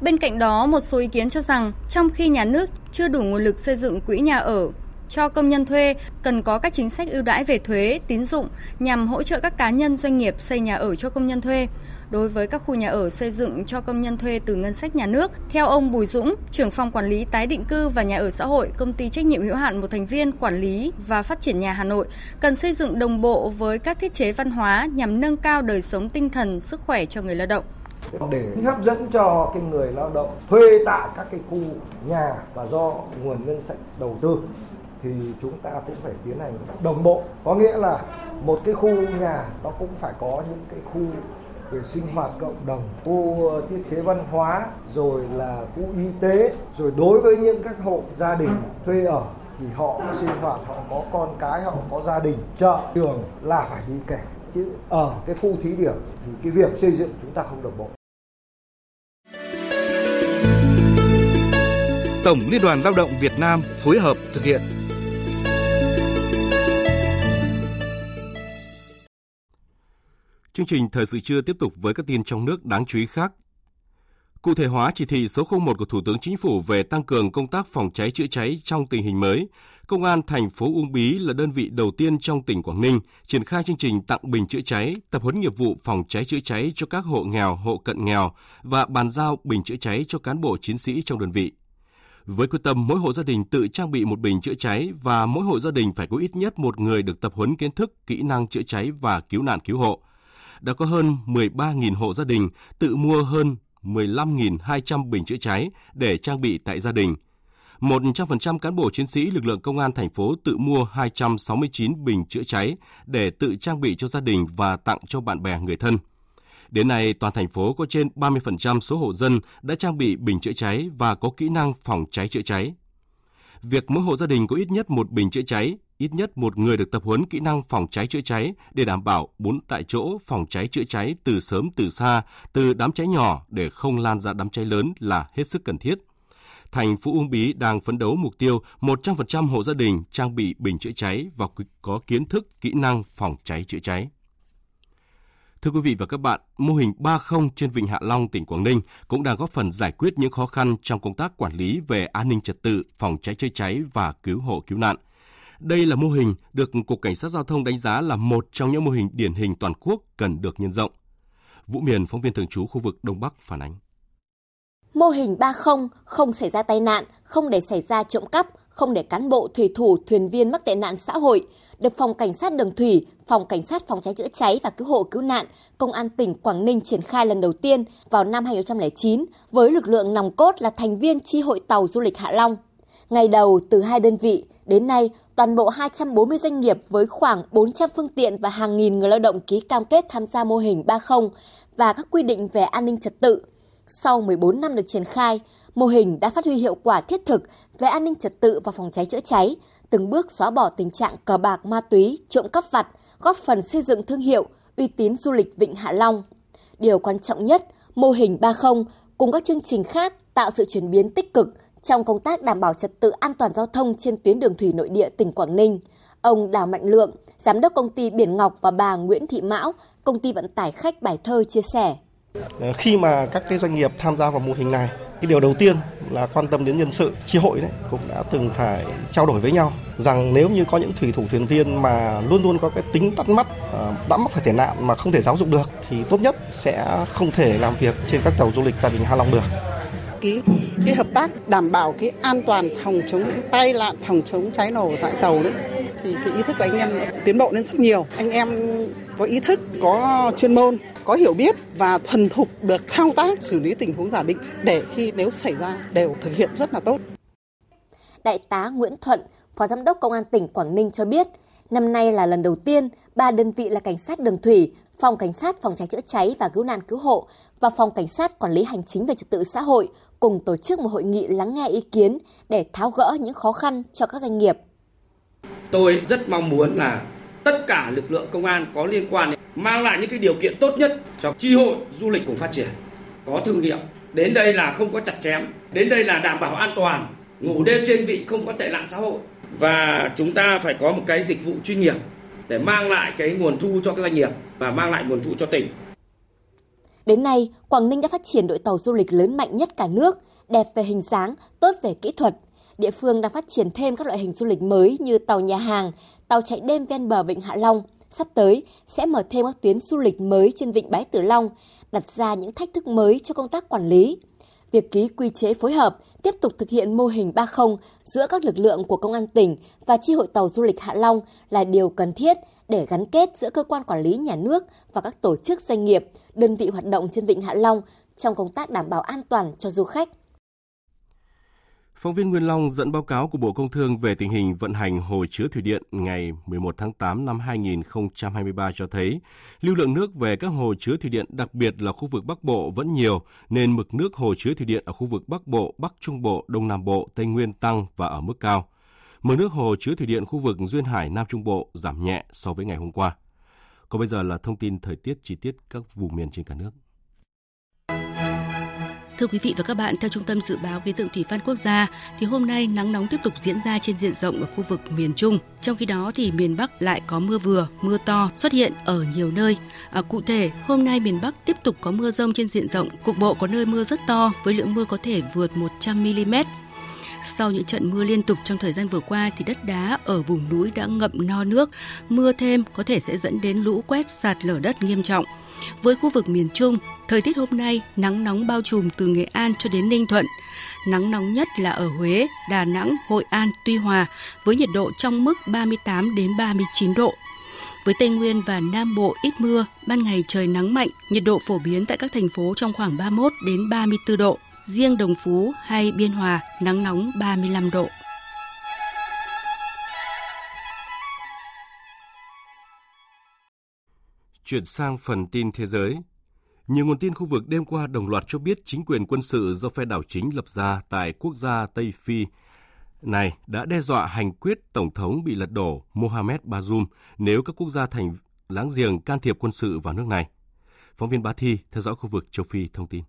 Bên cạnh đó, một số ý kiến cho rằng trong khi nhà nước chưa đủ nguồn lực xây dựng quỹ nhà ở cho công nhân thuê cần có các chính sách ưu đãi về thuế, tín dụng nhằm hỗ trợ các cá nhân doanh nghiệp xây nhà ở cho công nhân thuê. Đối với các khu nhà ở xây dựng cho công nhân thuê từ ngân sách nhà nước, theo ông Bùi Dũng, trưởng phòng quản lý tái định cư và nhà ở xã hội, công ty trách nhiệm hữu hạn một thành viên quản lý và phát triển nhà Hà Nội, cần xây dựng đồng bộ với các thiết chế văn hóa nhằm nâng cao đời sống tinh thần, sức khỏe cho người lao động để hấp dẫn cho cái người lao động thuê tại các cái khu nhà và do nguồn ngân sách đầu tư, thì chúng ta cũng phải tiến hành đồng bộ. Có nghĩa là một cái khu nhà nó cũng phải có những cái khu về sinh hoạt cộng đồng, khu ờ, thiết chế văn hóa, rồi là khu y tế. Rồi đối với những các hộ gia đình thuê ở thì họ có sinh hoạt, họ có con cái, họ có gia đình, chợ, trường là phải đi kèm. Chứ ở cái khu thí điểm thì cái việc xây dựng chúng ta không đồng bộ. Tổng Liên đoàn Lao động Việt Nam phối hợp thực hiện. Chương trình Thời sự trưa tiếp tục với các tin trong nước đáng chú ý khác. Cụ thể hóa chỉ thị số 01 của Thủ tướng Chính phủ về tăng cường công tác phòng cháy chữa cháy trong tình hình mới, Công an thành phố Uông Bí là đơn vị đầu tiên trong tỉnh Quảng Ninh triển khai chương trình tặng bình chữa cháy, tập huấn nghiệp vụ phòng cháy chữa cháy cho các hộ nghèo, hộ cận nghèo và bàn giao bình chữa cháy cho cán bộ chiến sĩ trong đơn vị. Với quyết tâm mỗi hộ gia đình tự trang bị một bình chữa cháy và mỗi hộ gia đình phải có ít nhất một người được tập huấn kiến thức, kỹ năng chữa cháy và cứu nạn cứu hộ. Đã có hơn 13.000 hộ gia đình tự mua hơn 15.200 bình chữa cháy để trang bị tại gia đình. 100% cán bộ chiến sĩ lực lượng công an thành phố tự mua 269 bình chữa cháy để tự trang bị cho gia đình và tặng cho bạn bè người thân. Đến nay, toàn thành phố có trên 30% số hộ dân đã trang bị bình chữa cháy và có kỹ năng phòng cháy chữa cháy. Việc mỗi hộ gia đình có ít nhất một bình chữa cháy, ít nhất một người được tập huấn kỹ năng phòng cháy chữa cháy để đảm bảo bốn tại chỗ phòng cháy chữa cháy từ sớm từ xa, từ đám cháy nhỏ để không lan ra đám cháy lớn là hết sức cần thiết. Thành phố Uông Bí đang phấn đấu mục tiêu 100% hộ gia đình trang bị bình chữa cháy và có kiến thức, kỹ năng phòng cháy chữa cháy. Thưa quý vị và các bạn, mô hình 30 trên Vịnh Hạ Long, tỉnh Quảng Ninh cũng đang góp phần giải quyết những khó khăn trong công tác quản lý về an ninh trật tự, phòng cháy chữa cháy và cứu hộ cứu nạn. Đây là mô hình được Cục Cảnh sát Giao thông đánh giá là một trong những mô hình điển hình toàn quốc cần được nhân rộng. Vũ Miền, phóng viên thường trú khu vực Đông Bắc phản ánh. Mô hình 30 không xảy ra tai nạn, không để xảy ra trộm cắp, không để cán bộ thủy thủ thuyền viên mắc tệ nạn xã hội, được Phòng Cảnh sát Đường Thủy, Phòng Cảnh sát Phòng cháy chữa cháy và Cứu hộ Cứu nạn, Công an tỉnh Quảng Ninh triển khai lần đầu tiên vào năm 2009 với lực lượng nòng cốt là thành viên chi hội tàu du lịch Hạ Long. Ngày đầu từ hai đơn vị, đến nay toàn bộ 240 doanh nghiệp với khoảng 400 phương tiện và hàng nghìn người lao động ký cam kết tham gia mô hình 30 và các quy định về an ninh trật tự. Sau 14 năm được triển khai, mô hình đã phát huy hiệu quả thiết thực về an ninh trật tự và phòng cháy chữa cháy, từng bước xóa bỏ tình trạng cờ bạc ma túy, trộm cắp vặt, góp phần xây dựng thương hiệu, uy tín du lịch Vịnh Hạ Long. Điều quan trọng nhất, mô hình 30 cùng các chương trình khác tạo sự chuyển biến tích cực trong công tác đảm bảo trật tự an toàn giao thông trên tuyến đường thủy nội địa tỉnh Quảng Ninh. Ông Đào Mạnh Lượng, giám đốc công ty Biển Ngọc và bà Nguyễn Thị Mão, công ty vận tải khách Bài Thơ chia sẻ. Ờ, khi mà các cái doanh nghiệp tham gia vào mô hình này, cái điều đầu tiên là quan tâm đến nhân sự chi hội đấy cũng đã từng phải trao đổi với nhau rằng nếu như có những thủy thủ thuyền viên mà luôn luôn có cái tính tắt mắt ờ, đã mắc phải tệ nạn mà không thể giáo dục được thì tốt nhất sẽ không thể làm việc trên các tàu du lịch tại Vịnh Hạ Long được. Cái cái hợp tác đảm bảo cái an toàn phòng chống tai nạn phòng chống cháy nổ tại tàu đấy thì cái ý thức của anh em tiến bộ lên rất nhiều. Anh em có ý thức có chuyên môn có hiểu biết và thuần thục được thao tác xử lý tình huống giả định để khi nếu xảy ra đều thực hiện rất là tốt. Đại tá Nguyễn Thuận, Phó Giám đốc Công an tỉnh Quảng Ninh cho biết, năm nay là lần đầu tiên ba đơn vị là cảnh sát đường thủy, phòng cảnh sát phòng cháy chữa cháy và cứu nạn cứu hộ và phòng cảnh sát quản lý hành chính về trật tự xã hội cùng tổ chức một hội nghị lắng nghe ý kiến để tháo gỡ những khó khăn cho các doanh nghiệp. Tôi rất mong muốn là tất cả lực lượng công an có liên quan mang lại những cái điều kiện tốt nhất cho chi hội du lịch cùng phát triển có thương hiệu đến đây là không có chặt chém đến đây là đảm bảo an toàn ngủ đêm trên vị không có tệ nạn xã hội và chúng ta phải có một cái dịch vụ chuyên nghiệp để mang lại cái nguồn thu cho các doanh nghiệp và mang lại nguồn thu cho tỉnh. Đến nay, Quảng Ninh đã phát triển đội tàu du lịch lớn mạnh nhất cả nước, đẹp về hình dáng, tốt về kỹ thuật. Địa phương đang phát triển thêm các loại hình du lịch mới như tàu nhà hàng, tàu chạy đêm ven bờ Vịnh Hạ Long. Sắp tới sẽ mở thêm các tuyến du lịch mới trên Vịnh Bái Tử Long, đặt ra những thách thức mới cho công tác quản lý. Việc ký quy chế phối hợp tiếp tục thực hiện mô hình 30 giữa các lực lượng của Công an tỉnh và Chi hội tàu du lịch Hạ Long là điều cần thiết để gắn kết giữa cơ quan quản lý nhà nước và các tổ chức doanh nghiệp, đơn vị hoạt động trên Vịnh Hạ Long trong công tác đảm bảo an toàn cho du khách. Phóng viên Nguyên Long dẫn báo cáo của Bộ Công Thương về tình hình vận hành hồ chứa thủy điện ngày 11 tháng 8 năm 2023 cho thấy, lưu lượng nước về các hồ chứa thủy điện, đặc biệt là khu vực Bắc Bộ vẫn nhiều, nên mực nước hồ chứa thủy điện ở khu vực Bắc Bộ, Bắc Trung Bộ, Đông Nam Bộ, Tây Nguyên tăng và ở mức cao. Mực nước hồ chứa thủy điện khu vực Duyên Hải, Nam Trung Bộ giảm nhẹ so với ngày hôm qua. Còn bây giờ là thông tin thời tiết chi tiết các vùng miền trên cả nước. Thưa quý vị và các bạn, theo Trung tâm Dự báo Khí tượng Thủy văn Quốc gia, thì hôm nay nắng nóng tiếp tục diễn ra trên diện rộng ở khu vực miền Trung. Trong khi đó thì miền Bắc lại có mưa vừa, mưa to xuất hiện ở nhiều nơi. À, cụ thể, hôm nay miền Bắc tiếp tục có mưa rông trên diện rộng, cục bộ có nơi mưa rất to với lượng mưa có thể vượt 100 mm. Sau những trận mưa liên tục trong thời gian vừa qua thì đất đá ở vùng núi đã ngậm no nước, mưa thêm có thể sẽ dẫn đến lũ quét sạt lở đất nghiêm trọng. Với khu vực miền Trung, thời tiết hôm nay nắng nóng bao trùm từ Nghệ An cho đến Ninh Thuận. Nắng nóng nhất là ở Huế, Đà Nẵng, Hội An, Tuy Hòa với nhiệt độ trong mức 38 đến 39 độ. Với Tây Nguyên và Nam Bộ ít mưa, ban ngày trời nắng mạnh, nhiệt độ phổ biến tại các thành phố trong khoảng 31 đến 34 độ. Riêng Đồng Phú hay Biên Hòa nắng nóng 35 độ. Chuyển sang phần tin thế giới. Nhiều nguồn tin khu vực đêm qua đồng loạt cho biết chính quyền quân sự do phe đảo chính lập ra tại quốc gia Tây Phi này đã đe dọa hành quyết Tổng thống bị lật đổ Mohamed Bazoum nếu các quốc gia thành láng giềng can thiệp quân sự vào nước này. Phóng viên Bá Thi theo dõi khu vực châu Phi thông tin.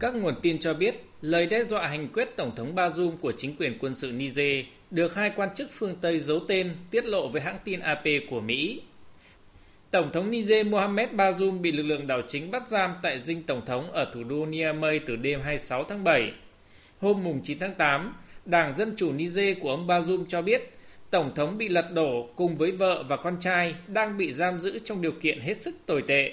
Các nguồn tin cho biết, lời đe dọa hành quyết Tổng thống Bazoum của chính quyền quân sự Niger được hai quan chức phương Tây giấu tên tiết lộ với hãng tin AP của Mỹ. Tổng thống Niger Mohamed Bazoum bị lực lượng đảo chính bắt giam tại dinh Tổng thống ở thủ đô Niamey từ đêm 26 tháng 7. Hôm 9 tháng 8, Đảng Dân Chủ Niger của ông Bazoum cho biết Tổng thống bị lật đổ cùng với vợ và con trai đang bị giam giữ trong điều kiện hết sức tồi tệ.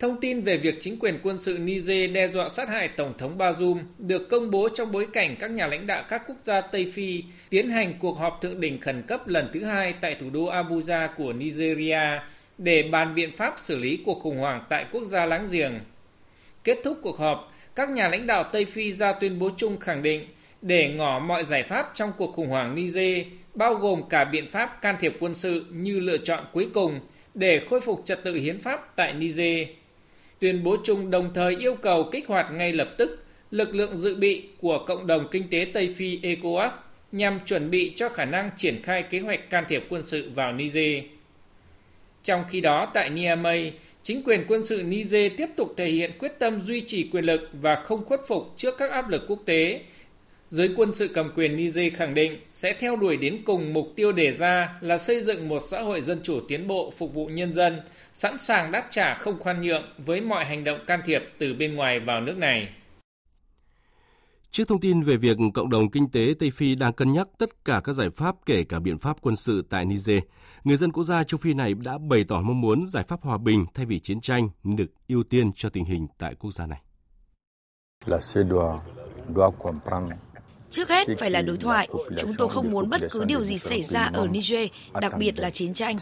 Thông tin về việc chính quyền quân sự Niger đe dọa sát hại Tổng thống Bazoum được công bố trong bối cảnh các nhà lãnh đạo các quốc gia Tây Phi tiến hành cuộc họp thượng đỉnh khẩn cấp lần thứ hai tại thủ đô Abuja của Nigeria để bàn biện pháp xử lý cuộc khủng hoảng tại quốc gia láng giềng. Kết thúc cuộc họp, các nhà lãnh đạo Tây Phi ra tuyên bố chung khẳng định để ngỏ mọi giải pháp trong cuộc khủng hoảng Niger, bao gồm cả biện pháp can thiệp quân sự như lựa chọn cuối cùng để khôi phục trật tự hiến pháp tại Niger. Tuyên bố chung đồng thời yêu cầu kích hoạt ngay lập tức lực lượng dự bị của Cộng đồng Kinh tế Tây Phi ECOWAS nhằm chuẩn bị cho khả năng triển khai kế hoạch can thiệp quân sự vào Niger. Trong khi đó, tại Niamey, chính quyền quân sự Niger tiếp tục thể hiện quyết tâm duy trì quyền lực và không khuất phục trước các áp lực quốc tế. Giới quân sự cầm quyền Niger khẳng định sẽ theo đuổi đến cùng mục tiêu đề ra là xây dựng một xã hội dân chủ tiến bộ phục vụ nhân dân, sẵn sàng đáp trả không khoan nhượng với mọi hành động can thiệp từ bên ngoài vào nước này. Trước thông tin về việc cộng đồng kinh tế Tây Phi đang cân nhắc tất cả các giải pháp kể cả biện pháp quân sự tại Niger, người dân quốc gia châu Phi này đã bày tỏ mong muốn giải pháp hòa bình thay vì chiến tranh được ưu tiên cho tình hình tại quốc gia này. La CEDAW doit comprendre Trước hết phải là đối thoại. Chúng tôi không muốn bất cứ điều gì xảy ra ở Niger, đặc biệt là chiến tranh.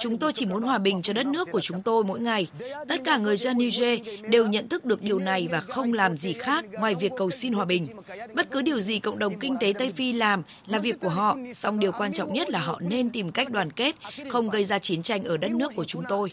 Chúng tôi chỉ muốn hòa bình cho đất nước của chúng tôi mỗi ngày. Tất cả người dân Niger đều nhận thức được điều này và không làm gì khác ngoài việc cầu xin hòa bình. Bất cứ điều gì cộng đồng kinh tế Tây Phi làm là việc của họ, song điều quan trọng nhất là họ nên tìm cách đoàn kết, không gây ra chiến tranh ở đất nước của chúng tôi.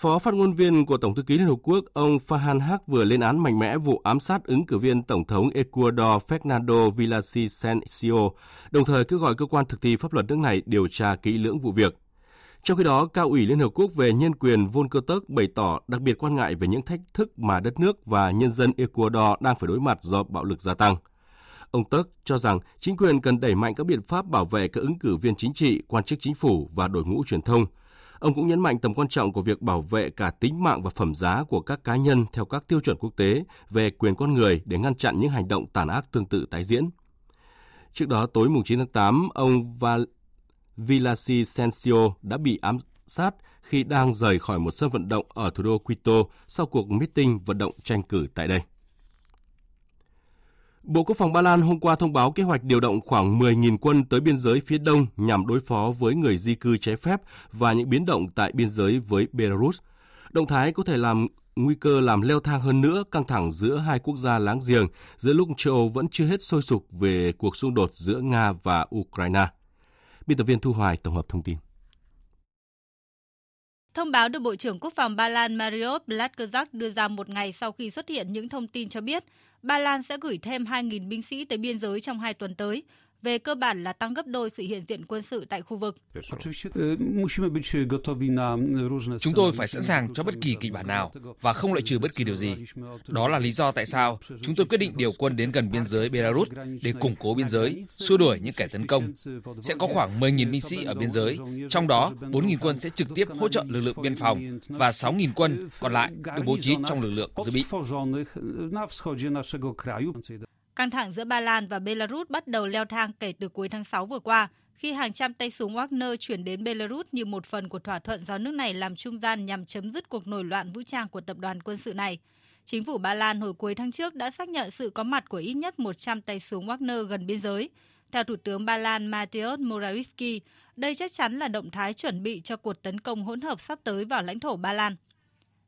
Phó phát ngôn viên của Tổng thư ký Liên Hợp Quốc ông Fahan Haq vừa lên án mạnh mẽ vụ ám sát ứng cử viên Tổng thống Ecuador Fernando Villavicencio, đồng thời kêu gọi cơ quan thực thi pháp luật nước này điều tra kỹ lưỡng vụ việc. Trong khi đó, Cao ủy Liên Hợp Quốc về nhân quyền Volker Turk bày tỏ đặc biệt quan ngại về những thách thức mà đất nước và nhân dân Ecuador đang phải đối mặt do bạo lực gia tăng. Ông Tớc cho rằng chính quyền cần đẩy mạnh các biện pháp bảo vệ các ứng cử viên chính trị, quan chức chính phủ và đội ngũ truyền thông – Ông cũng nhấn mạnh tầm quan trọng của việc bảo vệ cả tính mạng và phẩm giá của các cá nhân theo các tiêu chuẩn quốc tế về quyền con người để ngăn chặn những hành động tàn ác tương tự tái diễn. Trước đó, tối 9 tháng 8, ông Val Villavicencio đã bị ám sát khi đang rời khỏi một sân vận động ở thủ đô Quito sau cuộc meeting vận động tranh cử tại đây. Bộ Quốc phòng Ba Lan hôm qua thông báo kế hoạch điều động khoảng 10.000 quân tới biên giới phía đông nhằm đối phó với người di cư trái phép và những biến động tại biên giới với Belarus. Động thái có thể làm nguy cơ làm leo thang hơn nữa, căng thẳng giữa hai quốc gia láng giềng giữa lúc châu Âu vẫn chưa hết sôi sục về cuộc xung đột giữa Nga và Ukraine. Biên tập viên Thu Hoài tổng hợp thông tin. Thông báo được Bộ trưởng Quốc phòng Ba Lan Mario Blatkozak đưa ra một ngày sau khi xuất hiện những thông tin cho biết Ba Lan sẽ gửi thêm 2.000 binh sĩ tới biên giới trong hai tuần tới, về cơ bản là tăng gấp đôi sự hiện diện quân sự tại khu vực. Chúng tôi phải sẵn sàng cho bất kỳ kịch bản nào và không loại trừ bất kỳ điều gì. Đó là lý do tại sao chúng tôi quyết định điều quân đến gần biên giới Belarus để củng cố biên giới, xua đuổi những kẻ tấn công. Sẽ có khoảng 10.000 binh sĩ ở biên giới, trong đó 4.000 quân sẽ trực tiếp hỗ trợ lực lượng biên phòng và 6.000 quân còn lại được bố trí trong lực lượng dự bị. Căng thẳng giữa Ba Lan và Belarus bắt đầu leo thang kể từ cuối tháng 6 vừa qua, khi hàng trăm tay súng Wagner chuyển đến Belarus như một phần của thỏa thuận do nước này làm trung gian nhằm chấm dứt cuộc nổi loạn vũ trang của tập đoàn quân sự này. Chính phủ Ba Lan hồi cuối tháng trước đã xác nhận sự có mặt của ít nhất 100 tay súng Wagner gần biên giới. Theo Thủ tướng Ba Lan Mateusz Morawiecki, đây chắc chắn là động thái chuẩn bị cho cuộc tấn công hỗn hợp sắp tới vào lãnh thổ Ba Lan.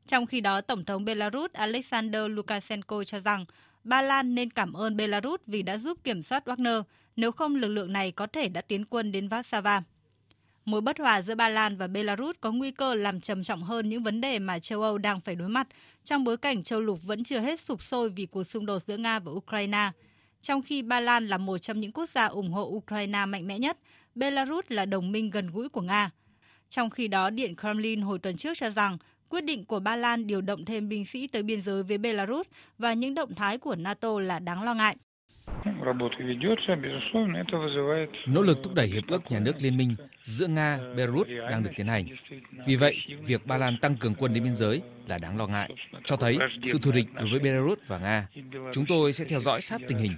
Trong khi đó, Tổng thống Belarus Alexander Lukashenko cho rằng Ba Lan nên cảm ơn Belarus vì đã giúp kiểm soát Wagner, nếu không lực lượng này có thể đã tiến quân đến Warsaw. Mối bất hòa giữa Ba Lan và Belarus có nguy cơ làm trầm trọng hơn những vấn đề mà châu Âu đang phải đối mặt trong bối cảnh châu lục vẫn chưa hết sụp sôi vì cuộc xung đột giữa Nga và Ukraine. Trong khi Ba Lan là một trong những quốc gia ủng hộ Ukraine mạnh mẽ nhất, Belarus là đồng minh gần gũi của Nga. Trong khi đó, Điện Kremlin hồi tuần trước cho rằng quyết định của Ba Lan điều động thêm binh sĩ tới biên giới với Belarus và những động thái của NATO là đáng lo ngại. Nỗ lực thúc đẩy hiệp ước nhà nước liên minh giữa Nga, Belarus đang được tiến hành. Vì vậy, việc Ba Lan tăng cường quân đến biên giới là đáng lo ngại, cho thấy sự thù địch đối với Belarus và Nga. Chúng tôi sẽ theo dõi sát tình hình.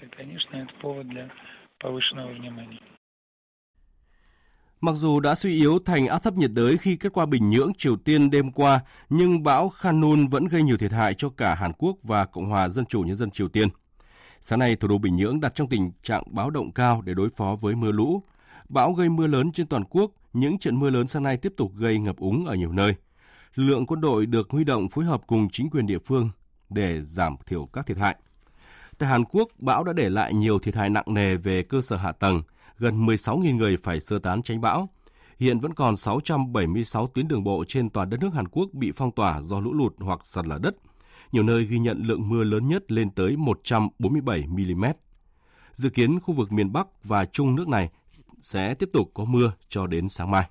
Mặc dù đã suy yếu thành áp thấp nhiệt đới khi kết qua Bình Nhưỡng Triều Tiên đêm qua, nhưng bão Khanun vẫn gây nhiều thiệt hại cho cả Hàn Quốc và Cộng hòa Dân chủ Nhân dân Triều Tiên. Sáng nay, thủ đô Bình Nhưỡng đặt trong tình trạng báo động cao để đối phó với mưa lũ. Bão gây mưa lớn trên toàn quốc, những trận mưa lớn sáng nay tiếp tục gây ngập úng ở nhiều nơi. Lượng quân đội được huy động phối hợp cùng chính quyền địa phương để giảm thiểu các thiệt hại. Tại Hàn Quốc, bão đã để lại nhiều thiệt hại nặng nề về cơ sở hạ tầng, gần 16.000 người phải sơ tán tránh bão. Hiện vẫn còn 676 tuyến đường bộ trên toàn đất nước Hàn Quốc bị phong tỏa do lũ lụt hoặc sạt lở đất. Nhiều nơi ghi nhận lượng mưa lớn nhất lên tới 147 mm. Dự kiến khu vực miền Bắc và Trung nước này sẽ tiếp tục có mưa cho đến sáng mai.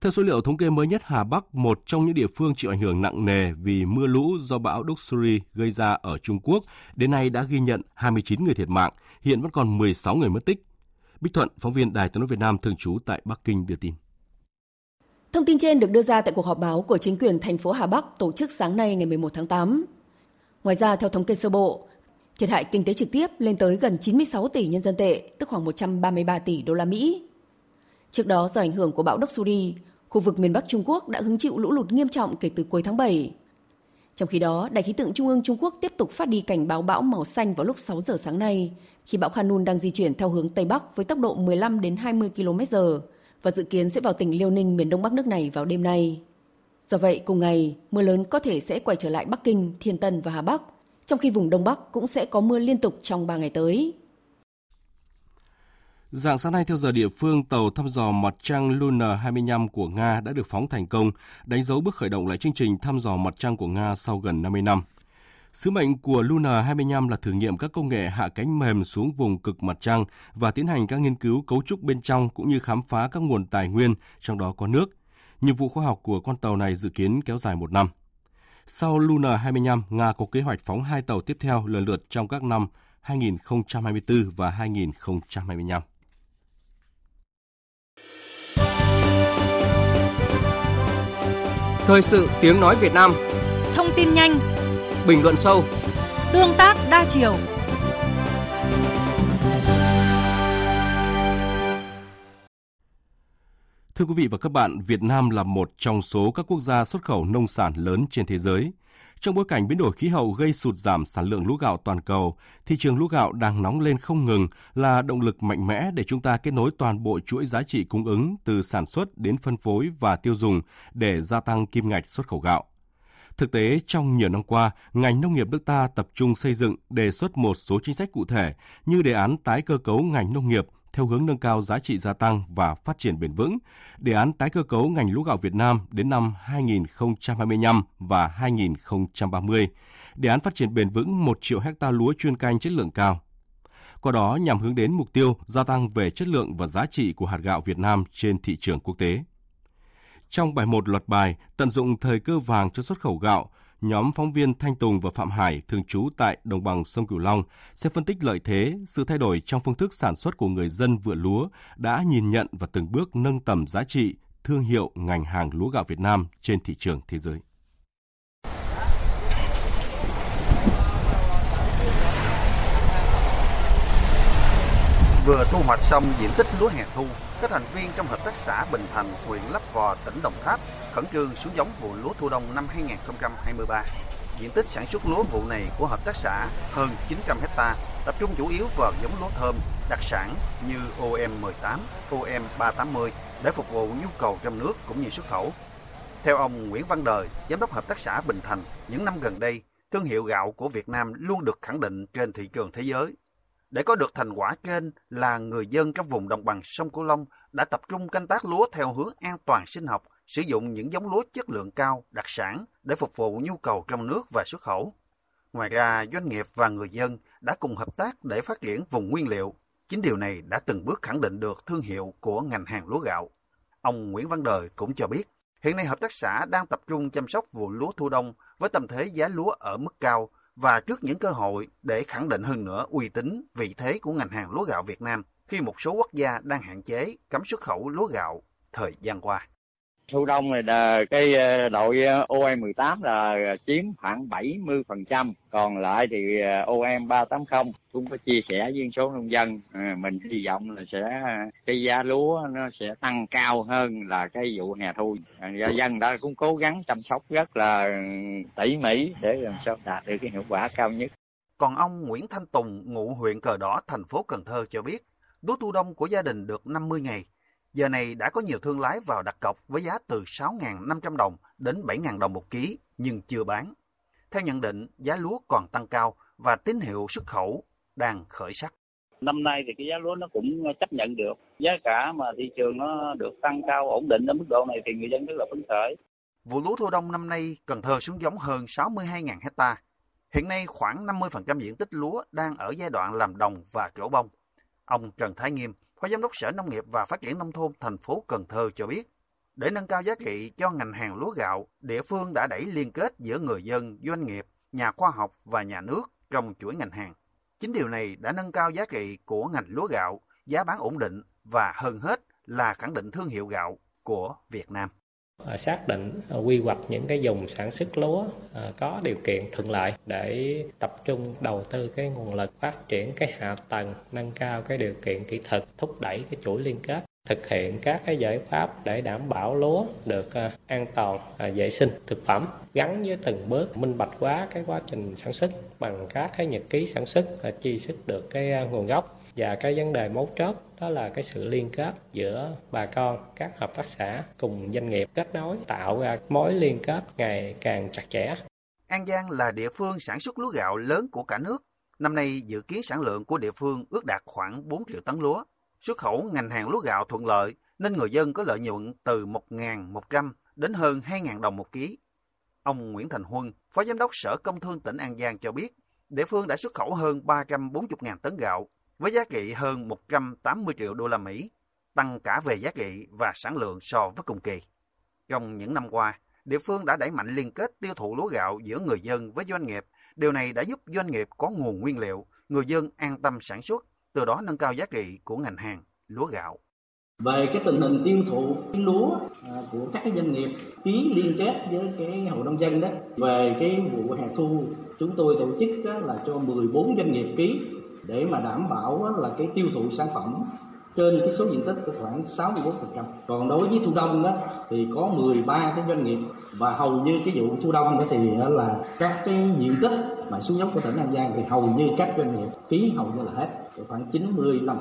Theo số liệu thống kê mới nhất, Hà Bắc, một trong những địa phương chịu ảnh hưởng nặng nề vì mưa lũ do bão Doksuri gây ra ở Trung Quốc, đến nay đã ghi nhận 29 người thiệt mạng, hiện vẫn còn 16 người mất tích. Bích Thuận, phóng viên Đài tiếng nói Việt Nam thường trú tại Bắc Kinh đưa tin. Thông tin trên được đưa ra tại cuộc họp báo của chính quyền thành phố Hà Bắc tổ chức sáng nay ngày 11 tháng 8. Ngoài ra, theo thống kê sơ bộ, thiệt hại kinh tế trực tiếp lên tới gần 96 tỷ nhân dân tệ, tức khoảng 133 tỷ đô la Mỹ. Trước đó, do ảnh hưởng của bão Doksuri, khu vực miền Bắc Trung Quốc đã hứng chịu lũ lụt nghiêm trọng kể từ cuối tháng 7. Trong khi đó, Đài khí tượng Trung ương Trung Quốc tiếp tục phát đi cảnh báo bão màu xanh vào lúc 6 giờ sáng nay, khi bão Khanun đang di chuyển theo hướng Tây Bắc với tốc độ 15 đến 20 km/h và dự kiến sẽ vào tỉnh Liêu Ninh miền Đông Bắc nước này vào đêm nay. Do vậy, cùng ngày, mưa lớn có thể sẽ quay trở lại Bắc Kinh, Thiên Tân và Hà Bắc, trong khi vùng Đông Bắc cũng sẽ có mưa liên tục trong 3 ngày tới. Dạng sáng nay theo giờ địa phương, tàu thăm dò mặt trăng Luna 25 của Nga đã được phóng thành công, đánh dấu bước khởi động lại chương trình thăm dò mặt trăng của Nga sau gần 50 năm. Sứ mệnh của Luna 25 là thử nghiệm các công nghệ hạ cánh mềm xuống vùng cực mặt trăng và tiến hành các nghiên cứu cấu trúc bên trong cũng như khám phá các nguồn tài nguyên, trong đó có nước. Nhiệm vụ khoa học của con tàu này dự kiến kéo dài một năm. Sau Luna 25, Nga có kế hoạch phóng hai tàu tiếp theo lần lượt trong các năm 2024 và 2025. Thời sự tiếng nói Việt Nam. Thông tin nhanh. Bình luận sâu. Tương tác đa chiều. Thưa quý vị và các bạn, Việt Nam là một trong số các quốc gia xuất khẩu nông sản lớn trên thế giới. Trong bối cảnh biến đổi khí hậu gây sụt giảm sản lượng lúa gạo toàn cầu, thị trường lúa gạo đang nóng lên không ngừng là động lực mạnh mẽ để chúng ta kết nối toàn bộ chuỗi giá trị cung ứng từ sản xuất đến phân phối và tiêu dùng để gia tăng kim ngạch xuất khẩu gạo. Thực tế, trong nhiều năm qua, ngành nông nghiệp nước ta tập trung xây dựng, đề xuất một số chính sách cụ thể như đề án tái cơ cấu ngành nông nghiệp theo hướng nâng cao giá trị gia tăng và phát triển bền vững, đề án tái cơ cấu ngành lúa gạo Việt Nam đến năm 2025 và 2030, đề án phát triển bền vững 1 triệu hecta lúa chuyên canh chất lượng cao. Qua đó nhằm hướng đến mục tiêu gia tăng về chất lượng và giá trị của hạt gạo Việt Nam trên thị trường quốc tế. Trong bài 1 loạt bài Tận dụng thời cơ vàng cho xuất khẩu gạo, nhóm phóng viên Thanh Tùng và Phạm Hải thường trú tại đồng bằng sông Cửu Long sẽ phân tích lợi thế, sự thay đổi trong phương thức sản xuất của người dân vựa lúa đã nhìn nhận và từng bước nâng tầm giá trị, thương hiệu ngành hàng lúa gạo Việt Nam trên thị trường thế giới. Vừa thu hoạch xong diện tích lúa hè thu, các thành viên trong hợp tác xã Bình Thành, huyện Lấp Vò, tỉnh Đồng Tháp khẩn trương xuống giống vụ lúa thu đông năm 2023. Diện tích sản xuất lúa vụ này của hợp tác xã hơn 900 hecta, tập trung chủ yếu vào giống lúa thơm, đặc sản như OM18, OM380 để phục vụ nhu cầu trong nước cũng như xuất khẩu. Theo ông Nguyễn Văn Đời, giám đốc hợp tác xã Bình Thành, những năm gần đây, thương hiệu gạo của Việt Nam luôn được khẳng định trên thị trường thế giới. Để có được thành quả trên là người dân các vùng đồng bằng sông Cửu Long đã tập trung canh tác lúa theo hướng an toàn sinh học, sử dụng những giống lúa chất lượng cao, đặc sản để phục vụ nhu cầu trong nước và xuất khẩu. Ngoài ra, doanh nghiệp và người dân đã cùng hợp tác để phát triển vùng nguyên liệu. Chính điều này đã từng bước khẳng định được thương hiệu của ngành hàng lúa gạo. Ông Nguyễn Văn Đời cũng cho biết, hiện nay hợp tác xã đang tập trung chăm sóc vụ lúa thu đông với tâm thế giá lúa ở mức cao và trước những cơ hội để khẳng định hơn nữa uy tín, vị thế của ngành hàng lúa gạo Việt Nam khi một số quốc gia đang hạn chế cấm xuất khẩu lúa gạo thời gian qua. Thu đông này là cái ờ, đội ờ, OM18 là chiếm khoảng 70%, còn lại thì ờ, OM380 cũng có chia sẻ với số nông dân. À, mình hy vọng là sẽ cái giá lúa nó sẽ tăng cao hơn là cái vụ hè thu. À, dân đã cũng cố gắng chăm sóc rất là tỉ mỉ để làm sao đạt được cái hiệu quả cao nhất. Còn ông Nguyễn Thanh Tùng, ngụ huyện Cờ Đỏ, thành phố Cần Thơ cho biết, lúa thu đông của gia đình được 50 ngày Giờ này đã có nhiều thương lái vào đặt cọc với giá từ 6.500 đồng đến 7.000 đồng một ký nhưng chưa bán. Theo nhận định, giá lúa còn tăng cao và tín hiệu xuất khẩu đang khởi sắc. Năm nay thì cái giá lúa nó cũng chấp nhận được. Giá cả mà thị trường nó được tăng cao ổn định ở mức độ này thì người dân rất là phấn khởi. Vụ lúa thu đông năm nay Cần Thơ xuống giống hơn 62.000 hecta. Hiện nay khoảng 50% diện tích lúa đang ở giai đoạn làm đồng và trổ bông. Ông Trần Thái Nghiêm, Phó Giám đốc Sở Nông nghiệp và Phát triển Nông thôn thành phố Cần Thơ cho biết, để nâng cao giá trị cho ngành hàng lúa gạo, địa phương đã đẩy liên kết giữa người dân, doanh nghiệp, nhà khoa học và nhà nước trong chuỗi ngành hàng. Chính điều này đã nâng cao giá trị của ngành lúa gạo, giá bán ổn định và hơn hết là khẳng định thương hiệu gạo của Việt Nam. Ờ, xác định ờ, quy hoạch những cái vùng sản xuất lúa ờ, có điều kiện thuận lợi để tập trung đầu tư cái nguồn lực phát triển cái hạ tầng, nâng cao cái điều kiện kỹ thuật, thúc đẩy cái chuỗi liên kết, thực hiện các cái giải pháp để đảm bảo lúa được an toàn vệ sinh, thực phẩm gắn với từng bước minh bạch hóa cái quá trình sản xuất bằng các cái nhật ký sản xuất chi xuất được cái nguồn gốc và cái vấn đề mấu chốt đó là cái sự liên kết giữa bà con các hợp tác xã cùng doanh nghiệp kết nối tạo ra mối liên kết ngày càng chặt chẽ. An Giang là địa phương sản xuất lúa gạo lớn của cả nước. Năm nay dự kiến sản lượng của địa phương ước đạt khoảng 4 triệu tấn lúa. Xuất khẩu ngành hàng lúa gạo thuận lợi nên người dân có lợi nhuận từ 1.100 đến hơn 2.000 đồng một ký. Ông Nguyễn Thành Huân, Phó Giám đốc Sở Công Thương tỉnh An Giang cho biết, địa phương đã xuất khẩu hơn 340.000 tấn gạo với giá trị hơn 180 triệu đô la Mỹ, tăng cả về giá trị và sản lượng so với cùng kỳ. Trong những năm qua, địa phương đã đẩy mạnh liên kết tiêu thụ lúa gạo giữa người dân với doanh nghiệp. Điều này đã giúp doanh nghiệp có nguồn nguyên liệu, người dân an tâm sản xuất, từ đó nâng cao giá trị của ngành hàng lúa gạo. Về cái tình hình tiêu thụ lúa à, của các doanh nghiệp ký liên kết với cái hội nông dân đó về cái vụ hè thu chúng tôi tổ chức đó là cho 14 doanh nghiệp ký để mà đảm bảo là cái tiêu thụ sản phẩm trên cái số diện tích có khoảng 64%. Còn đối với thu đông đó thì có 13 cái doanh nghiệp và hầu như cái vụ thu đông đó thì là các cái diện tích mà xuống giống của tỉnh An Giang thì hầu như các doanh nghiệp ký hầu như là hết, khoảng 95%.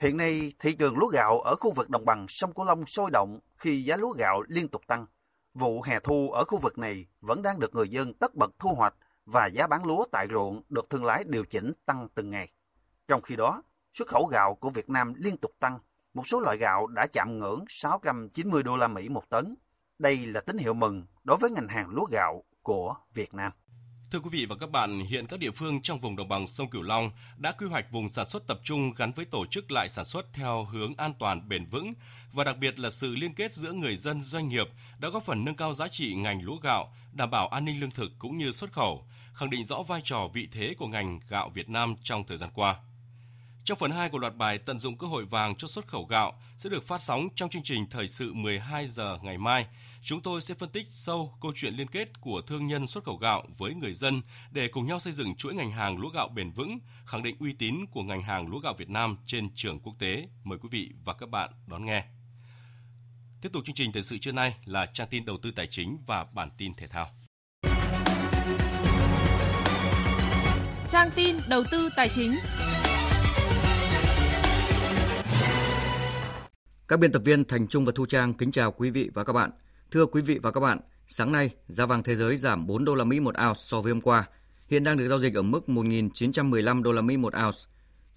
Hiện nay, thị trường lúa gạo ở khu vực đồng bằng sông Cửu Long sôi động khi giá lúa gạo liên tục tăng. Vụ hè thu ở khu vực này vẫn đang được người dân tất bật thu hoạch và giá bán lúa tại ruộng được thương lái điều chỉnh tăng từng ngày. Trong khi đó, xuất khẩu gạo của Việt Nam liên tục tăng, một số loại gạo đã chạm ngưỡng 690 đô la Mỹ một tấn. Đây là tín hiệu mừng đối với ngành hàng lúa gạo của Việt Nam. Thưa quý vị và các bạn, hiện các địa phương trong vùng đồng bằng sông Cửu Long đã quy hoạch vùng sản xuất tập trung gắn với tổ chức lại sản xuất theo hướng an toàn bền vững và đặc biệt là sự liên kết giữa người dân doanh nghiệp đã góp phần nâng cao giá trị ngành lúa gạo, đảm bảo an ninh lương thực cũng như xuất khẩu, khẳng định rõ vai trò vị thế của ngành gạo Việt Nam trong thời gian qua. Trong phần 2 của loạt bài Tận dụng cơ hội vàng cho xuất khẩu gạo sẽ được phát sóng trong chương trình Thời sự 12 giờ ngày mai. Chúng tôi sẽ phân tích sâu câu chuyện liên kết của thương nhân xuất khẩu gạo với người dân để cùng nhau xây dựng chuỗi ngành hàng lúa gạo bền vững, khẳng định uy tín của ngành hàng lúa gạo Việt Nam trên trường quốc tế. Mời quý vị và các bạn đón nghe. Tiếp tục chương trình thời sự trưa nay là trang tin đầu tư tài chính và bản tin thể thao. Trang tin đầu tư tài chính. Các biên tập viên Thành Trung và Thu Trang kính chào quý vị và các bạn. Thưa quý vị và các bạn, sáng nay giá vàng thế giới giảm 4 đô la Mỹ một ounce so với hôm qua, hiện đang được giao dịch ở mức 1.915 đô la Mỹ một ounce.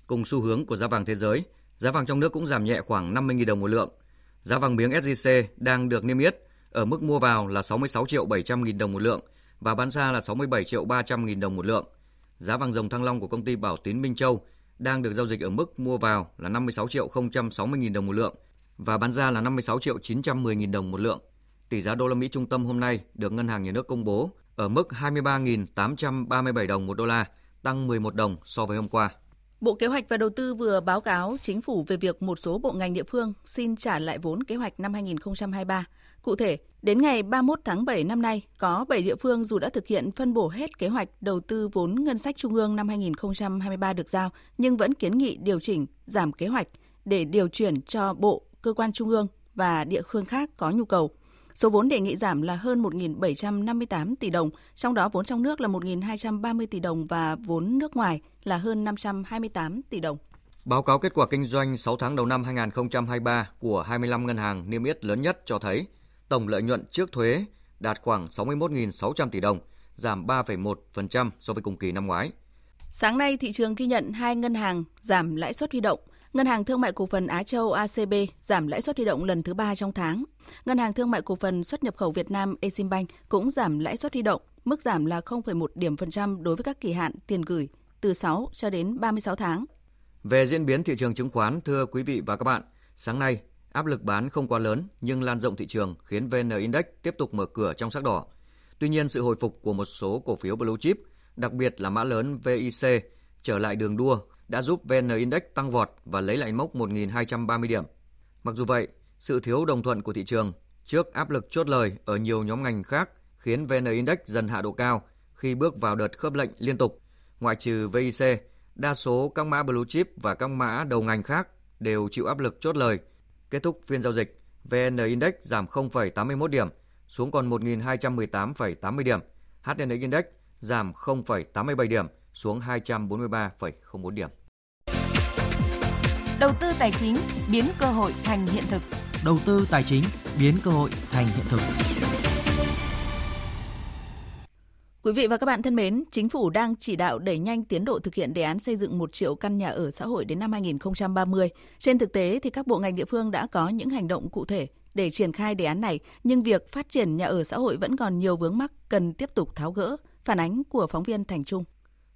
Cùng xu hướng của giá vàng thế giới, giá vàng trong nước cũng giảm nhẹ khoảng 50.000 đồng một lượng. Giá vàng miếng SJC đang được niêm yết ở mức mua vào là 66 triệu 700 nghìn đồng một lượng và bán ra là 67 triệu 300 nghìn đồng một lượng. Giá vàng dòng thăng long của công ty Bảo Tín Minh Châu đang được giao dịch ở mức mua vào là 56 triệu 060 nghìn đồng một lượng và bán ra là 56 triệu 910 nghìn đồng một lượng. Tỷ giá đô la Mỹ trung tâm hôm nay được Ngân hàng Nhà nước công bố ở mức 23.837 đồng một đô la, tăng 11 đồng so với hôm qua. Bộ Kế hoạch và Đầu tư vừa báo cáo chính phủ về việc một số bộ ngành địa phương xin trả lại vốn kế hoạch năm 2023. Cụ thể, đến ngày 31 tháng 7 năm nay, có 7 địa phương dù đã thực hiện phân bổ hết kế hoạch đầu tư vốn ngân sách trung ương năm 2023 được giao, nhưng vẫn kiến nghị điều chỉnh, giảm kế hoạch để điều chuyển cho bộ, cơ quan trung ương và địa phương khác có nhu cầu. Số vốn đề nghị giảm là hơn 1.758 tỷ đồng, trong đó vốn trong nước là 1.230 tỷ đồng và vốn nước ngoài là hơn 528 tỷ đồng. Báo cáo kết quả kinh doanh 6 tháng đầu năm 2023 của 25 ngân hàng niêm yết lớn nhất cho thấy tổng lợi nhuận trước thuế đạt khoảng 61.600 tỷ đồng, giảm 3,1% so với cùng kỳ năm ngoái. Sáng nay, thị trường ghi nhận hai ngân hàng giảm lãi suất huy động. Ngân hàng Thương mại Cổ phần Á Châu ACB giảm lãi suất huy động lần thứ ba trong tháng. Ngân hàng Thương mại Cổ phần Xuất nhập khẩu Việt Nam Eximbank cũng giảm lãi suất huy động, mức giảm là 0,1 điểm phần trăm đối với các kỳ hạn tiền gửi từ 6 cho đến 36 tháng. Về diễn biến thị trường chứng khoán, thưa quý vị và các bạn, sáng nay áp lực bán không quá lớn nhưng lan rộng thị trường khiến VN Index tiếp tục mở cửa trong sắc đỏ. Tuy nhiên, sự hồi phục của một số cổ phiếu blue chip, đặc biệt là mã lớn VIC trở lại đường đua đã giúp VN Index tăng vọt và lấy lại mốc 1.230 điểm. Mặc dù vậy, sự thiếu đồng thuận của thị trường trước áp lực chốt lời ở nhiều nhóm ngành khác khiến VN Index dần hạ độ cao khi bước vào đợt khớp lệnh liên tục. Ngoại trừ VIC, đa số các mã blue chip và các mã đầu ngành khác đều chịu áp lực chốt lời. Kết thúc phiên giao dịch, VN Index giảm 0,81 điểm xuống còn 1.218,80 điểm. HNX Index giảm 0,87 điểm xuống 243,04 điểm. Đầu tư tài chính biến cơ hội thành hiện thực. Đầu tư tài chính biến cơ hội thành hiện thực. Quý vị và các bạn thân mến, Chính phủ đang chỉ đạo đẩy nhanh tiến độ thực hiện đề án xây dựng 1 triệu căn nhà ở xã hội đến năm 2030. Trên thực tế thì các bộ ngành địa phương đã có những hành động cụ thể để triển khai đề án này, nhưng việc phát triển nhà ở xã hội vẫn còn nhiều vướng mắc cần tiếp tục tháo gỡ. Phản ánh của phóng viên Thành Trung.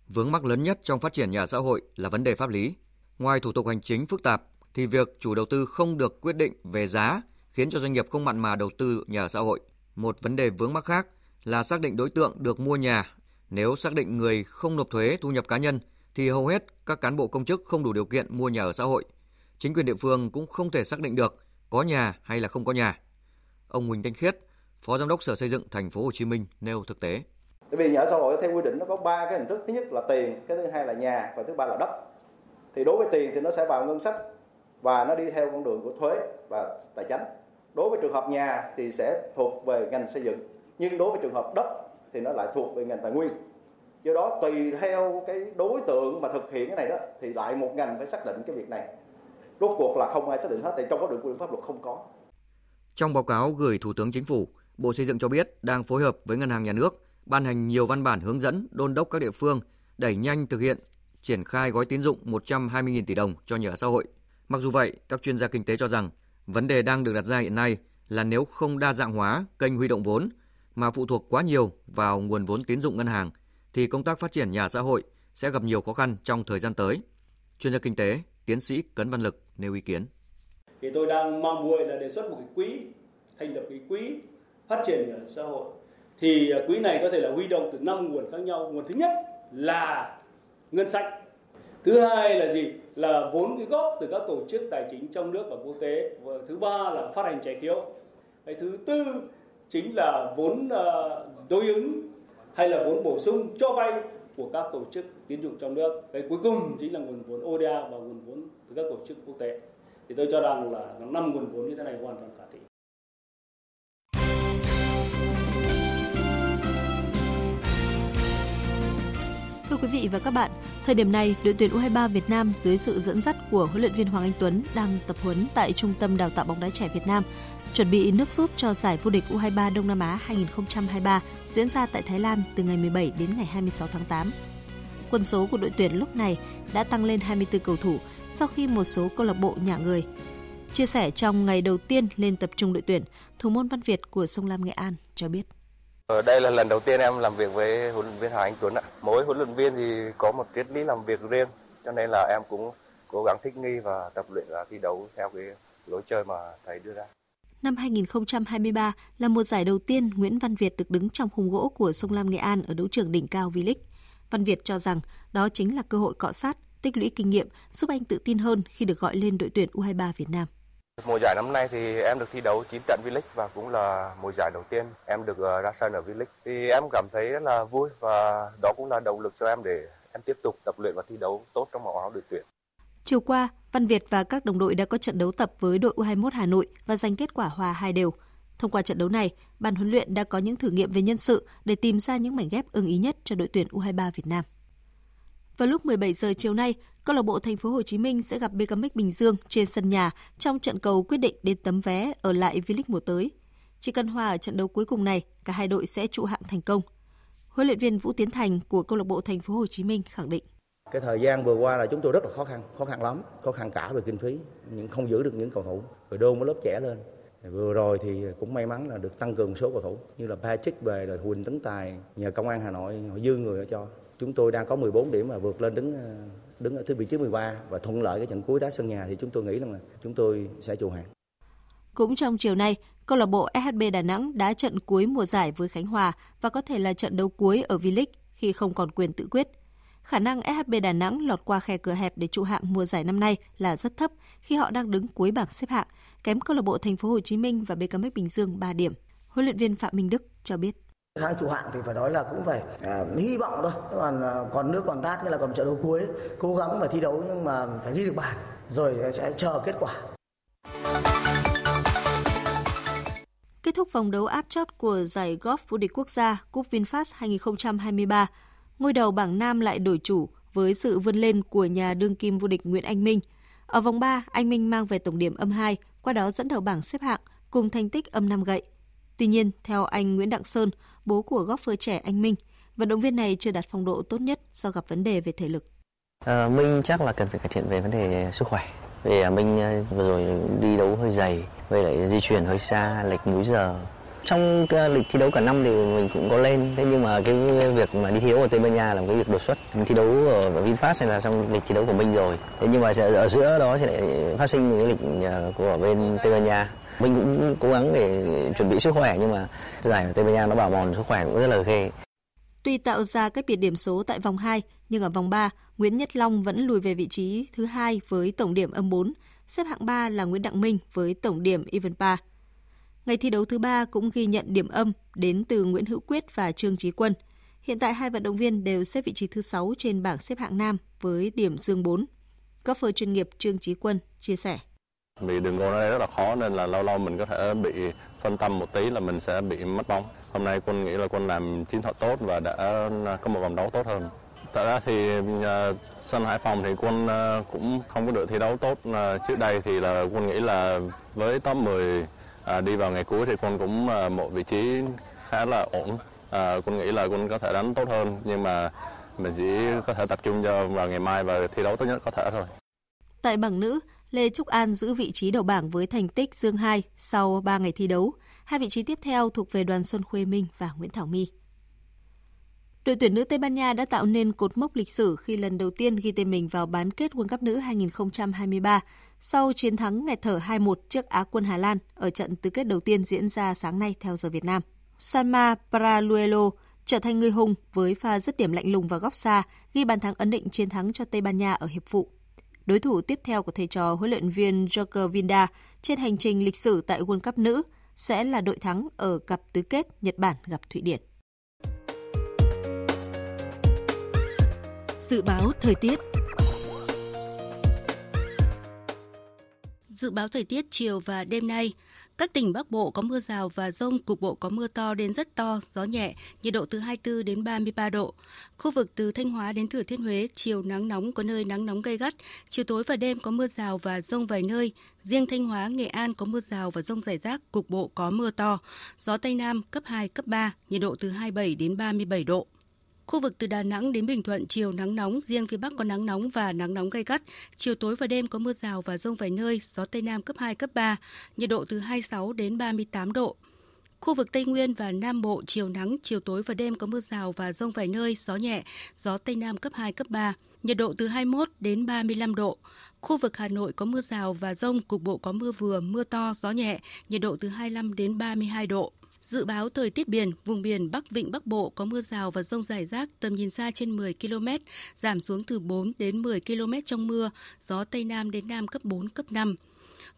Vướng mắc lớn nhất trong phát triển nhà xã hội là vấn đề pháp lý. Ngoài thủ tục hành chính phức tạp thì việc chủ đầu tư không được quyết định về giá khiến cho doanh nghiệp không mặn mà đầu tư nhà ở xã hội. Một vấn đề vướng mắc khác là xác định đối tượng được mua nhà. Nếu xác định người không nộp thuế thu nhập cá nhân thì hầu hết các cán bộ công chức không đủ điều kiện mua nhà ở xã hội. Chính quyền địa phương cũng không thể xác định được có nhà hay là không có nhà. Ông Huỳnh Thanh Khiết, Phó Giám đốc Sở Xây dựng Thành phố Hồ Chí Minh nêu thực tế. Tại vì nhà ở xã hội theo quy định nó có ba cái hình thức, thứ nhất là tiền, cái thứ hai là nhà và thứ ba là đất. Thì đối với tiền thì nó sẽ vào ngân sách và nó đi theo con đường của thuế và tài chính. Đối với trường hợp nhà thì sẽ thuộc về ngành xây dựng, nhưng đối với trường hợp đất thì nó lại thuộc về ngành tài nguyên. Do đó tùy theo cái đối tượng mà thực hiện cái này đó thì lại một ngành phải xác định cái việc này. Rốt cuộc là không ai xác định hết tại trong các đường quy định pháp luật không có. Trong báo cáo gửi Thủ tướng Chính phủ, Bộ Xây dựng cho biết đang phối hợp với Ngân hàng Nhà nước ban hành nhiều văn bản hướng dẫn đôn đốc các địa phương đẩy nhanh thực hiện triển khai gói tín dụng 120.000 tỷ đồng cho nhà ở xã hội. Mặc dù vậy, các chuyên gia kinh tế cho rằng vấn đề đang được đặt ra hiện nay là nếu không đa dạng hóa kênh huy động vốn mà phụ thuộc quá nhiều vào nguồn vốn tín dụng ngân hàng thì công tác phát triển nhà xã hội sẽ gặp nhiều khó khăn trong thời gian tới. Chuyên gia kinh tế, tiến sĩ Cấn Văn Lực nêu ý kiến. Thì tôi đang mong muốn là đề xuất một cái quỹ, thành lập cái quỹ phát triển nhà xã hội thì quỹ này có thể là huy động từ năm nguồn khác nhau nguồn thứ nhất là ngân sách Thứ hai là gì? Là vốn quy góp từ các tổ chức tài chính trong nước và quốc tế. Và thứ ba là phát hành trái phiếu. Cái thứ tư chính là vốn ờ, đối ứng hay là vốn bổ sung cho vay của các tổ chức tín dụng trong nước. Cái cuối cùng chính là nguồn vốn ODA và nguồn vốn từ các tổ chức quốc tế. Thì tôi cho rằng là năm nguồn vốn như thế này hoàn toàn khả thi. Thưa quý vị và các bạn, thời điểm này, đội tuyển U23 Việt Nam dưới sự dẫn dắt của huấn luyện viên Hoàng Anh Tuấn đang tập huấn tại Trung tâm Đào tạo bóng đá trẻ Việt Nam, chuẩn bị nước rút cho giải vô địch U23 Đông Nam Á 2023 diễn ra tại Thái Lan từ ngày 17 đến ngày 26 tháng 8. Quân số của đội tuyển lúc này đã tăng lên 24 cầu thủ sau khi một số câu lạc bộ nhả người. Chia sẻ trong ngày đầu tiên lên tập trung đội tuyển, thủ môn Văn Việt của Sông Lam Nghệ An cho biết. Ở đây là lần đầu tiên em làm việc với huấn luyện viên Hà Anh Tuấn ạ. Mỗi huấn luyện viên thì có một triết lý làm việc riêng, cho nên là em cũng cố gắng thích nghi và tập luyện và thi đấu theo cái lối chơi mà thầy đưa ra. Năm 2023 là một giải đầu tiên Nguyễn Văn Việt được đứng trong khung gỗ của Sông Lam Nghệ An ở đấu trường đỉnh cao V-League. Văn Việt cho rằng đó chính là cơ hội cọ sát, tích lũy kinh nghiệm, giúp anh tự tin hơn khi được gọi lên đội tuyển U23 Việt Nam. Mùa giải năm nay thì em được thi đấu 9 trận V-League và cũng là mùa giải đầu tiên em được ờ, ra sân ở V-League. Thì em cảm thấy rất là vui và đó cũng là động lực cho em để em tiếp tục tập luyện và thi đấu tốt trong màu áo đội tuyển. Chiều qua, Văn Việt và các đồng đội đã có trận đấu tập với đội U21 Hà Nội và giành kết quả hòa hai đều. Thông qua trận đấu này, ban huấn luyện đã có những thử nghiệm về nhân sự để tìm ra những mảnh ghép ưng ý nhất cho đội tuyển U23 Việt Nam. Vào lúc 17 giờ chiều nay, câu lạc bộ Thành phố Hồ Chí Minh sẽ gặp BKMX Bình Dương trên sân nhà trong trận cầu quyết định đến tấm vé ở lại V-League mùa tới. Chỉ cần hòa ở trận đấu cuối cùng này, cả hai đội sẽ trụ hạng thành công. Huấn luyện viên Vũ Tiến Thành của câu lạc bộ Thành phố Hồ Chí Minh khẳng định: Cái thời gian vừa qua là chúng tôi rất là khó khăn, khó khăn lắm, khó khăn cả về kinh phí, nhưng không giữ được những cầu thủ. Rồi đôn mới lớp trẻ lên. Vừa rồi thì cũng may mắn là được tăng cường số cầu thủ như là Patrick về rồi Huỳnh Tấn Tài nhờ công an Hà Nội họ dư người đó cho Chúng tôi đang có 14 điểm và vượt lên đứng ờ, đứng ở thứ vị trí 13 và thuận lợi cái trận cuối đá sân nhà thì chúng tôi nghĩ rằng là chúng tôi sẽ trụ hạng. Cũng trong chiều nay, câu lạc bộ SHB Đà Nẵng đã trận cuối mùa giải với Khánh Hòa và có thể là trận đấu cuối ở V-League khi không còn quyền tự quyết. Khả năng SHB Đà Nẵng lọt qua khe cửa hẹp để trụ hạng mùa giải năm nay là rất thấp khi họ đang đứng cuối bảng xếp hạng, kém câu lạc bộ Thành phố Hồ Chí Minh và BKM Bình Dương 3 điểm. Huấn luyện viên Phạm Minh Đức cho biết tháng trụ hạng thì phải nói là cũng phải à, hy vọng thôi còn à, còn nước còn tát nghĩa là còn trận đấu cuối cố gắng mà thi đấu nhưng mà phải ghi được bàn rồi sẽ chờ kết quả Kết thúc vòng đấu áp chót của giải golf vô địch quốc gia Cúp VinFast 2023, ngôi đầu bảng Nam lại đổi chủ với sự vươn lên của nhà đương kim vô địch Nguyễn Anh Minh. Ở vòng 3, anh Minh mang về tổng điểm âm 2, qua đó dẫn đầu bảng xếp hạng cùng thành tích âm 5 gậy. Tuy nhiên, theo anh Nguyễn Đặng Sơn, bố của góc phơ trẻ anh Minh, vận động viên này chưa đạt phong độ tốt nhất do gặp vấn đề về thể lực. À, Minh chắc là cần phải cải thiện về vấn đề sức khỏe. Vì à, Minh à, vừa rồi đi đấu hơi dày, với lại di chuyển hơi xa, lệch múi giờ. Trong lịch thi đấu cả năm thì mình cũng có lên, thế nhưng mà cái việc mà đi thi đấu ở Tây Ban Nha là một cái việc đột xuất. Mình thi đấu ở VinFast này là trong lịch thi đấu của Minh rồi. Thế nhưng mà ở giữa đó sẽ lại phát sinh cái lịch à, của bên Tây Ban Nha mình cũng cố gắng để chuẩn bị sức khỏe nhưng mà giải ở Tây Ban Nha nó bảo mòn sức khỏe cũng rất là ghê. Tuy tạo ra cách biệt điểm số tại vòng 2, nhưng ở vòng 3, Nguyễn Nhất Long vẫn lùi về vị trí thứ hai với tổng điểm âm 4, xếp hạng 3 là Nguyễn Đặng Minh với tổng điểm even 3. Ngày thi đấu thứ ba cũng ghi nhận điểm âm đến từ Nguyễn Hữu Quyết và Trương Chí Quân. Hiện tại hai vận động viên đều xếp vị trí thứ 6 trên bảng xếp hạng nam với điểm dương 4. Cấp phơ chuyên nghiệp Trương Chí Quân chia sẻ. Vì đường gôn ở đây rất là khó nên là lâu lâu mình có thể bị phân tâm một tí là mình sẽ bị mất bóng. Hôm nay quân nghĩ là quân làm chiến thuật tốt và đã à, có một vòng đấu tốt hơn. Thật ra thì uh, sân Hải Phòng thì quân uh, cũng không có được thi đấu tốt. Uh, trước đây thì là quân nghĩ là với top 10 uh, đi vào ngày cuối thì quân cũng uh, một vị trí khá là ổn. Uh, quân nghĩ là quân có thể đánh tốt hơn nhưng mà mình chỉ có thể tập trung vào ngày mai và thi đấu tốt nhất có thể thôi. Tại bảng nữ, Lê Trúc An giữ vị trí đầu bảng với thành tích dương 2 sau 3 ngày thi đấu. Hai vị trí tiếp theo thuộc về đoàn Xuân Khuê Minh và Nguyễn Thảo My. Đội tuyển nữ Tây Ban Nha đã tạo nên cột mốc lịch sử khi lần đầu tiên ghi tên mình vào bán kết World Cup nữ 2023 sau chiến thắng nghẹt thở 2-1 trước Á quân Hà Lan ở trận tứ kết đầu tiên diễn ra sáng nay theo giờ Việt Nam. Salma Paraluelo trở thành người hùng với pha dứt điểm lạnh lùng và góc xa, ghi bàn thắng ấn định chiến thắng cho Tây Ban Nha ở hiệp phụ. Đối thủ tiếp theo của thầy trò huấn luyện viên Joker Vinda trên hành trình lịch sử tại World Cup nữ sẽ là đội thắng ở cặp tứ kết Nhật Bản gặp Thụy Điển. Dự báo thời tiết Dự báo thời tiết chiều và đêm nay, các tỉnh Bắc Bộ có mưa rào và rông, cục bộ có mưa to đến rất to, gió nhẹ, nhiệt độ từ 24 đến 33 độ. Khu vực từ Thanh Hóa đến Thừa Thiên Huế, chiều nắng nóng có nơi nắng nóng gay gắt, chiều tối và đêm có mưa rào và rông vài nơi. Riêng Thanh Hóa, Nghệ An có mưa rào và rông rải rác, cục bộ có mưa to. Gió Tây Nam cấp 2, cấp 3, nhiệt độ từ 27 đến 37 độ. Khu vực từ Đà Nẵng đến Bình Thuận chiều nắng nóng, riêng phía Bắc có nắng nóng và nắng nóng gay gắt. Chiều tối và đêm có mưa rào và rông vài nơi, gió Tây Nam cấp 2, cấp 3, nhiệt độ từ 26 đến 38 độ. Khu vực Tây Nguyên và Nam Bộ chiều nắng, chiều tối và đêm có mưa rào và rông vài nơi, gió nhẹ, gió Tây Nam cấp 2, cấp 3, nhiệt độ từ 21 đến 35 độ. Khu vực Hà Nội có mưa rào và rông, cục bộ có mưa vừa, mưa to, gió nhẹ, nhiệt độ từ 25 đến 32 độ. Dự báo thời tiết biển, vùng biển Bắc Vịnh Bắc Bộ có mưa rào và rông rải rác, tầm nhìn xa trên 10 km, giảm xuống từ 4 đến 10 km trong mưa, gió Tây Nam đến Nam cấp 4, cấp 5.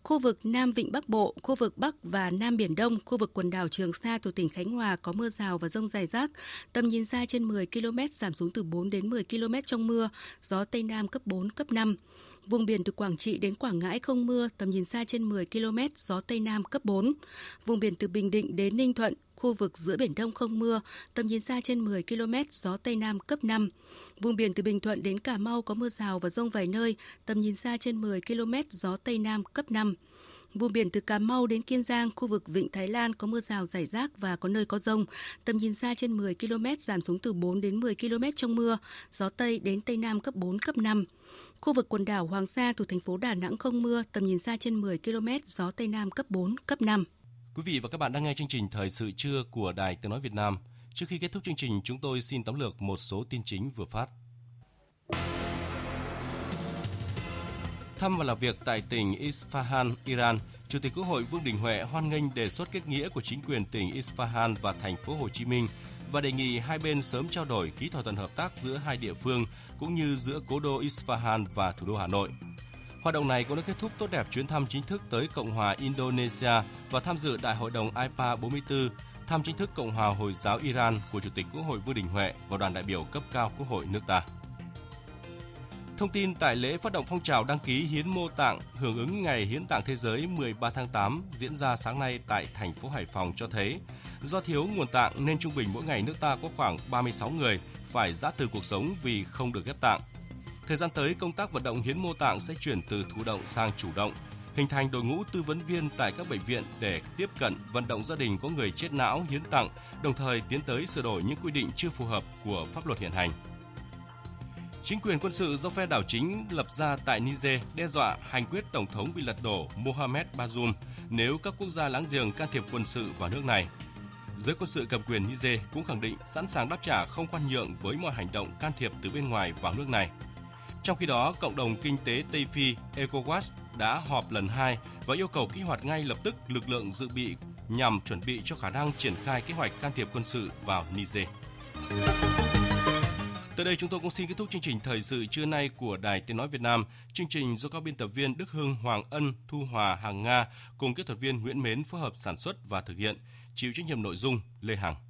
Khu vực Nam Vịnh Bắc Bộ, khu vực Bắc và Nam Biển Đông, khu vực quần đảo Trường Sa thuộc tỉnh Khánh Hòa có mưa rào và rông rải rác, tầm nhìn xa trên 10 km, giảm xuống từ 4 đến 10 km trong mưa, gió Tây Nam cấp 4, cấp 5. Vùng biển từ Quảng Trị đến Quảng Ngãi không mưa, tầm nhìn xa trên 10 km, gió Tây Nam cấp 4. Vùng biển từ Bình Định đến Ninh Thuận, khu vực giữa Biển Đông không mưa, tầm nhìn xa trên 10 km, gió Tây Nam cấp 5. Vùng biển từ Bình Thuận đến Cà Mau có mưa rào và rông vài nơi, tầm nhìn xa trên 10 km, gió Tây Nam cấp 5. Vùng biển từ Cà Mau đến Kiên Giang, khu vực Vịnh Thái Lan có mưa rào rải rác và có nơi có rông. Tầm nhìn xa trên 10 km, giảm xuống từ 4 đến 10 km trong mưa. Gió Tây đến Tây Nam cấp 4, cấp 5. Khu vực quần đảo Hoàng Sa thuộc thành phố Đà Nẵng không mưa, tầm nhìn xa trên 10 km, gió Tây Nam cấp 4, cấp 5. Quý vị và các bạn đang nghe chương trình Thời sự trưa của Đài Tiếng Nói Việt Nam. Trước khi kết thúc chương trình, chúng tôi xin tóm lược một số tin chính vừa phát. Thăm và làm việc tại tỉnh Isfahan, Iran, Chủ tịch Quốc hội Vương Đình Huệ hoan nghênh đề xuất kết nghĩa của chính quyền tỉnh Isfahan và thành phố Hồ Chí Minh và đề nghị hai bên sớm trao đổi ký thỏa thuận hợp tác giữa hai địa phương cũng như giữa cố đô Isfahan và thủ đô Hà Nội. Hoạt động này cũng đã kết thúc tốt đẹp chuyến thăm chính thức tới Cộng hòa Indonesia và tham dự Đại hội đồng IPA 44, thăm chính thức Cộng hòa Hồi giáo Iran của Chủ tịch Quốc hội Vương Đình Huệ và đoàn đại biểu cấp cao Quốc hội nước ta. Thông tin tại lễ phát động phong trào đăng ký hiến mô tạng hưởng ứng Ngày Hiến tạng Thế giới 13 tháng 8 diễn ra sáng nay tại thành phố Hải Phòng cho thấy, do thiếu nguồn tạng nên trung bình mỗi ngày nước ta có khoảng 36 người phải giã từ cuộc sống vì không được ghép tạng. Thời gian tới, công tác vận động hiến mô tạng sẽ chuyển từ thụ động sang chủ động, hình thành đội ngũ tư vấn viên tại các bệnh viện để tiếp cận vận động gia đình có người chết não hiến tặng, đồng thời tiến tới sửa đổi những quy định chưa phù hợp của pháp luật hiện hành. Chính quyền quân sự do phe đảo chính lập ra tại Niger đe dọa hành quyết tổng thống bị lật đổ Mohamed Bazoum nếu các quốc gia láng giềng can thiệp quân sự vào nước này. Giới quân sự cầm quyền Niger cũng khẳng định sẵn sàng đáp trả không khoan nhượng với mọi hành động can thiệp từ bên ngoài vào nước này. Trong khi đó, cộng đồng kinh tế Tây Phi ECOWAS đã họp lần hai và yêu cầu kích hoạt ngay lập tức lực lượng dự bị nhằm chuẩn bị cho khả năng triển khai kế hoạch can thiệp quân sự vào Niger. Tới đây chúng tôi cũng xin kết thúc chương trình thời sự trưa nay của Đài Tiếng Nói Việt Nam. Chương trình do các biên tập viên Đức Hưng, Hoàng Ân, Thu Hòa, Hàng Nga cùng kỹ thuật viên Nguyễn Mến phối hợp sản xuất và thực hiện. Chịu trách nhiệm nội dung Lê Hằng.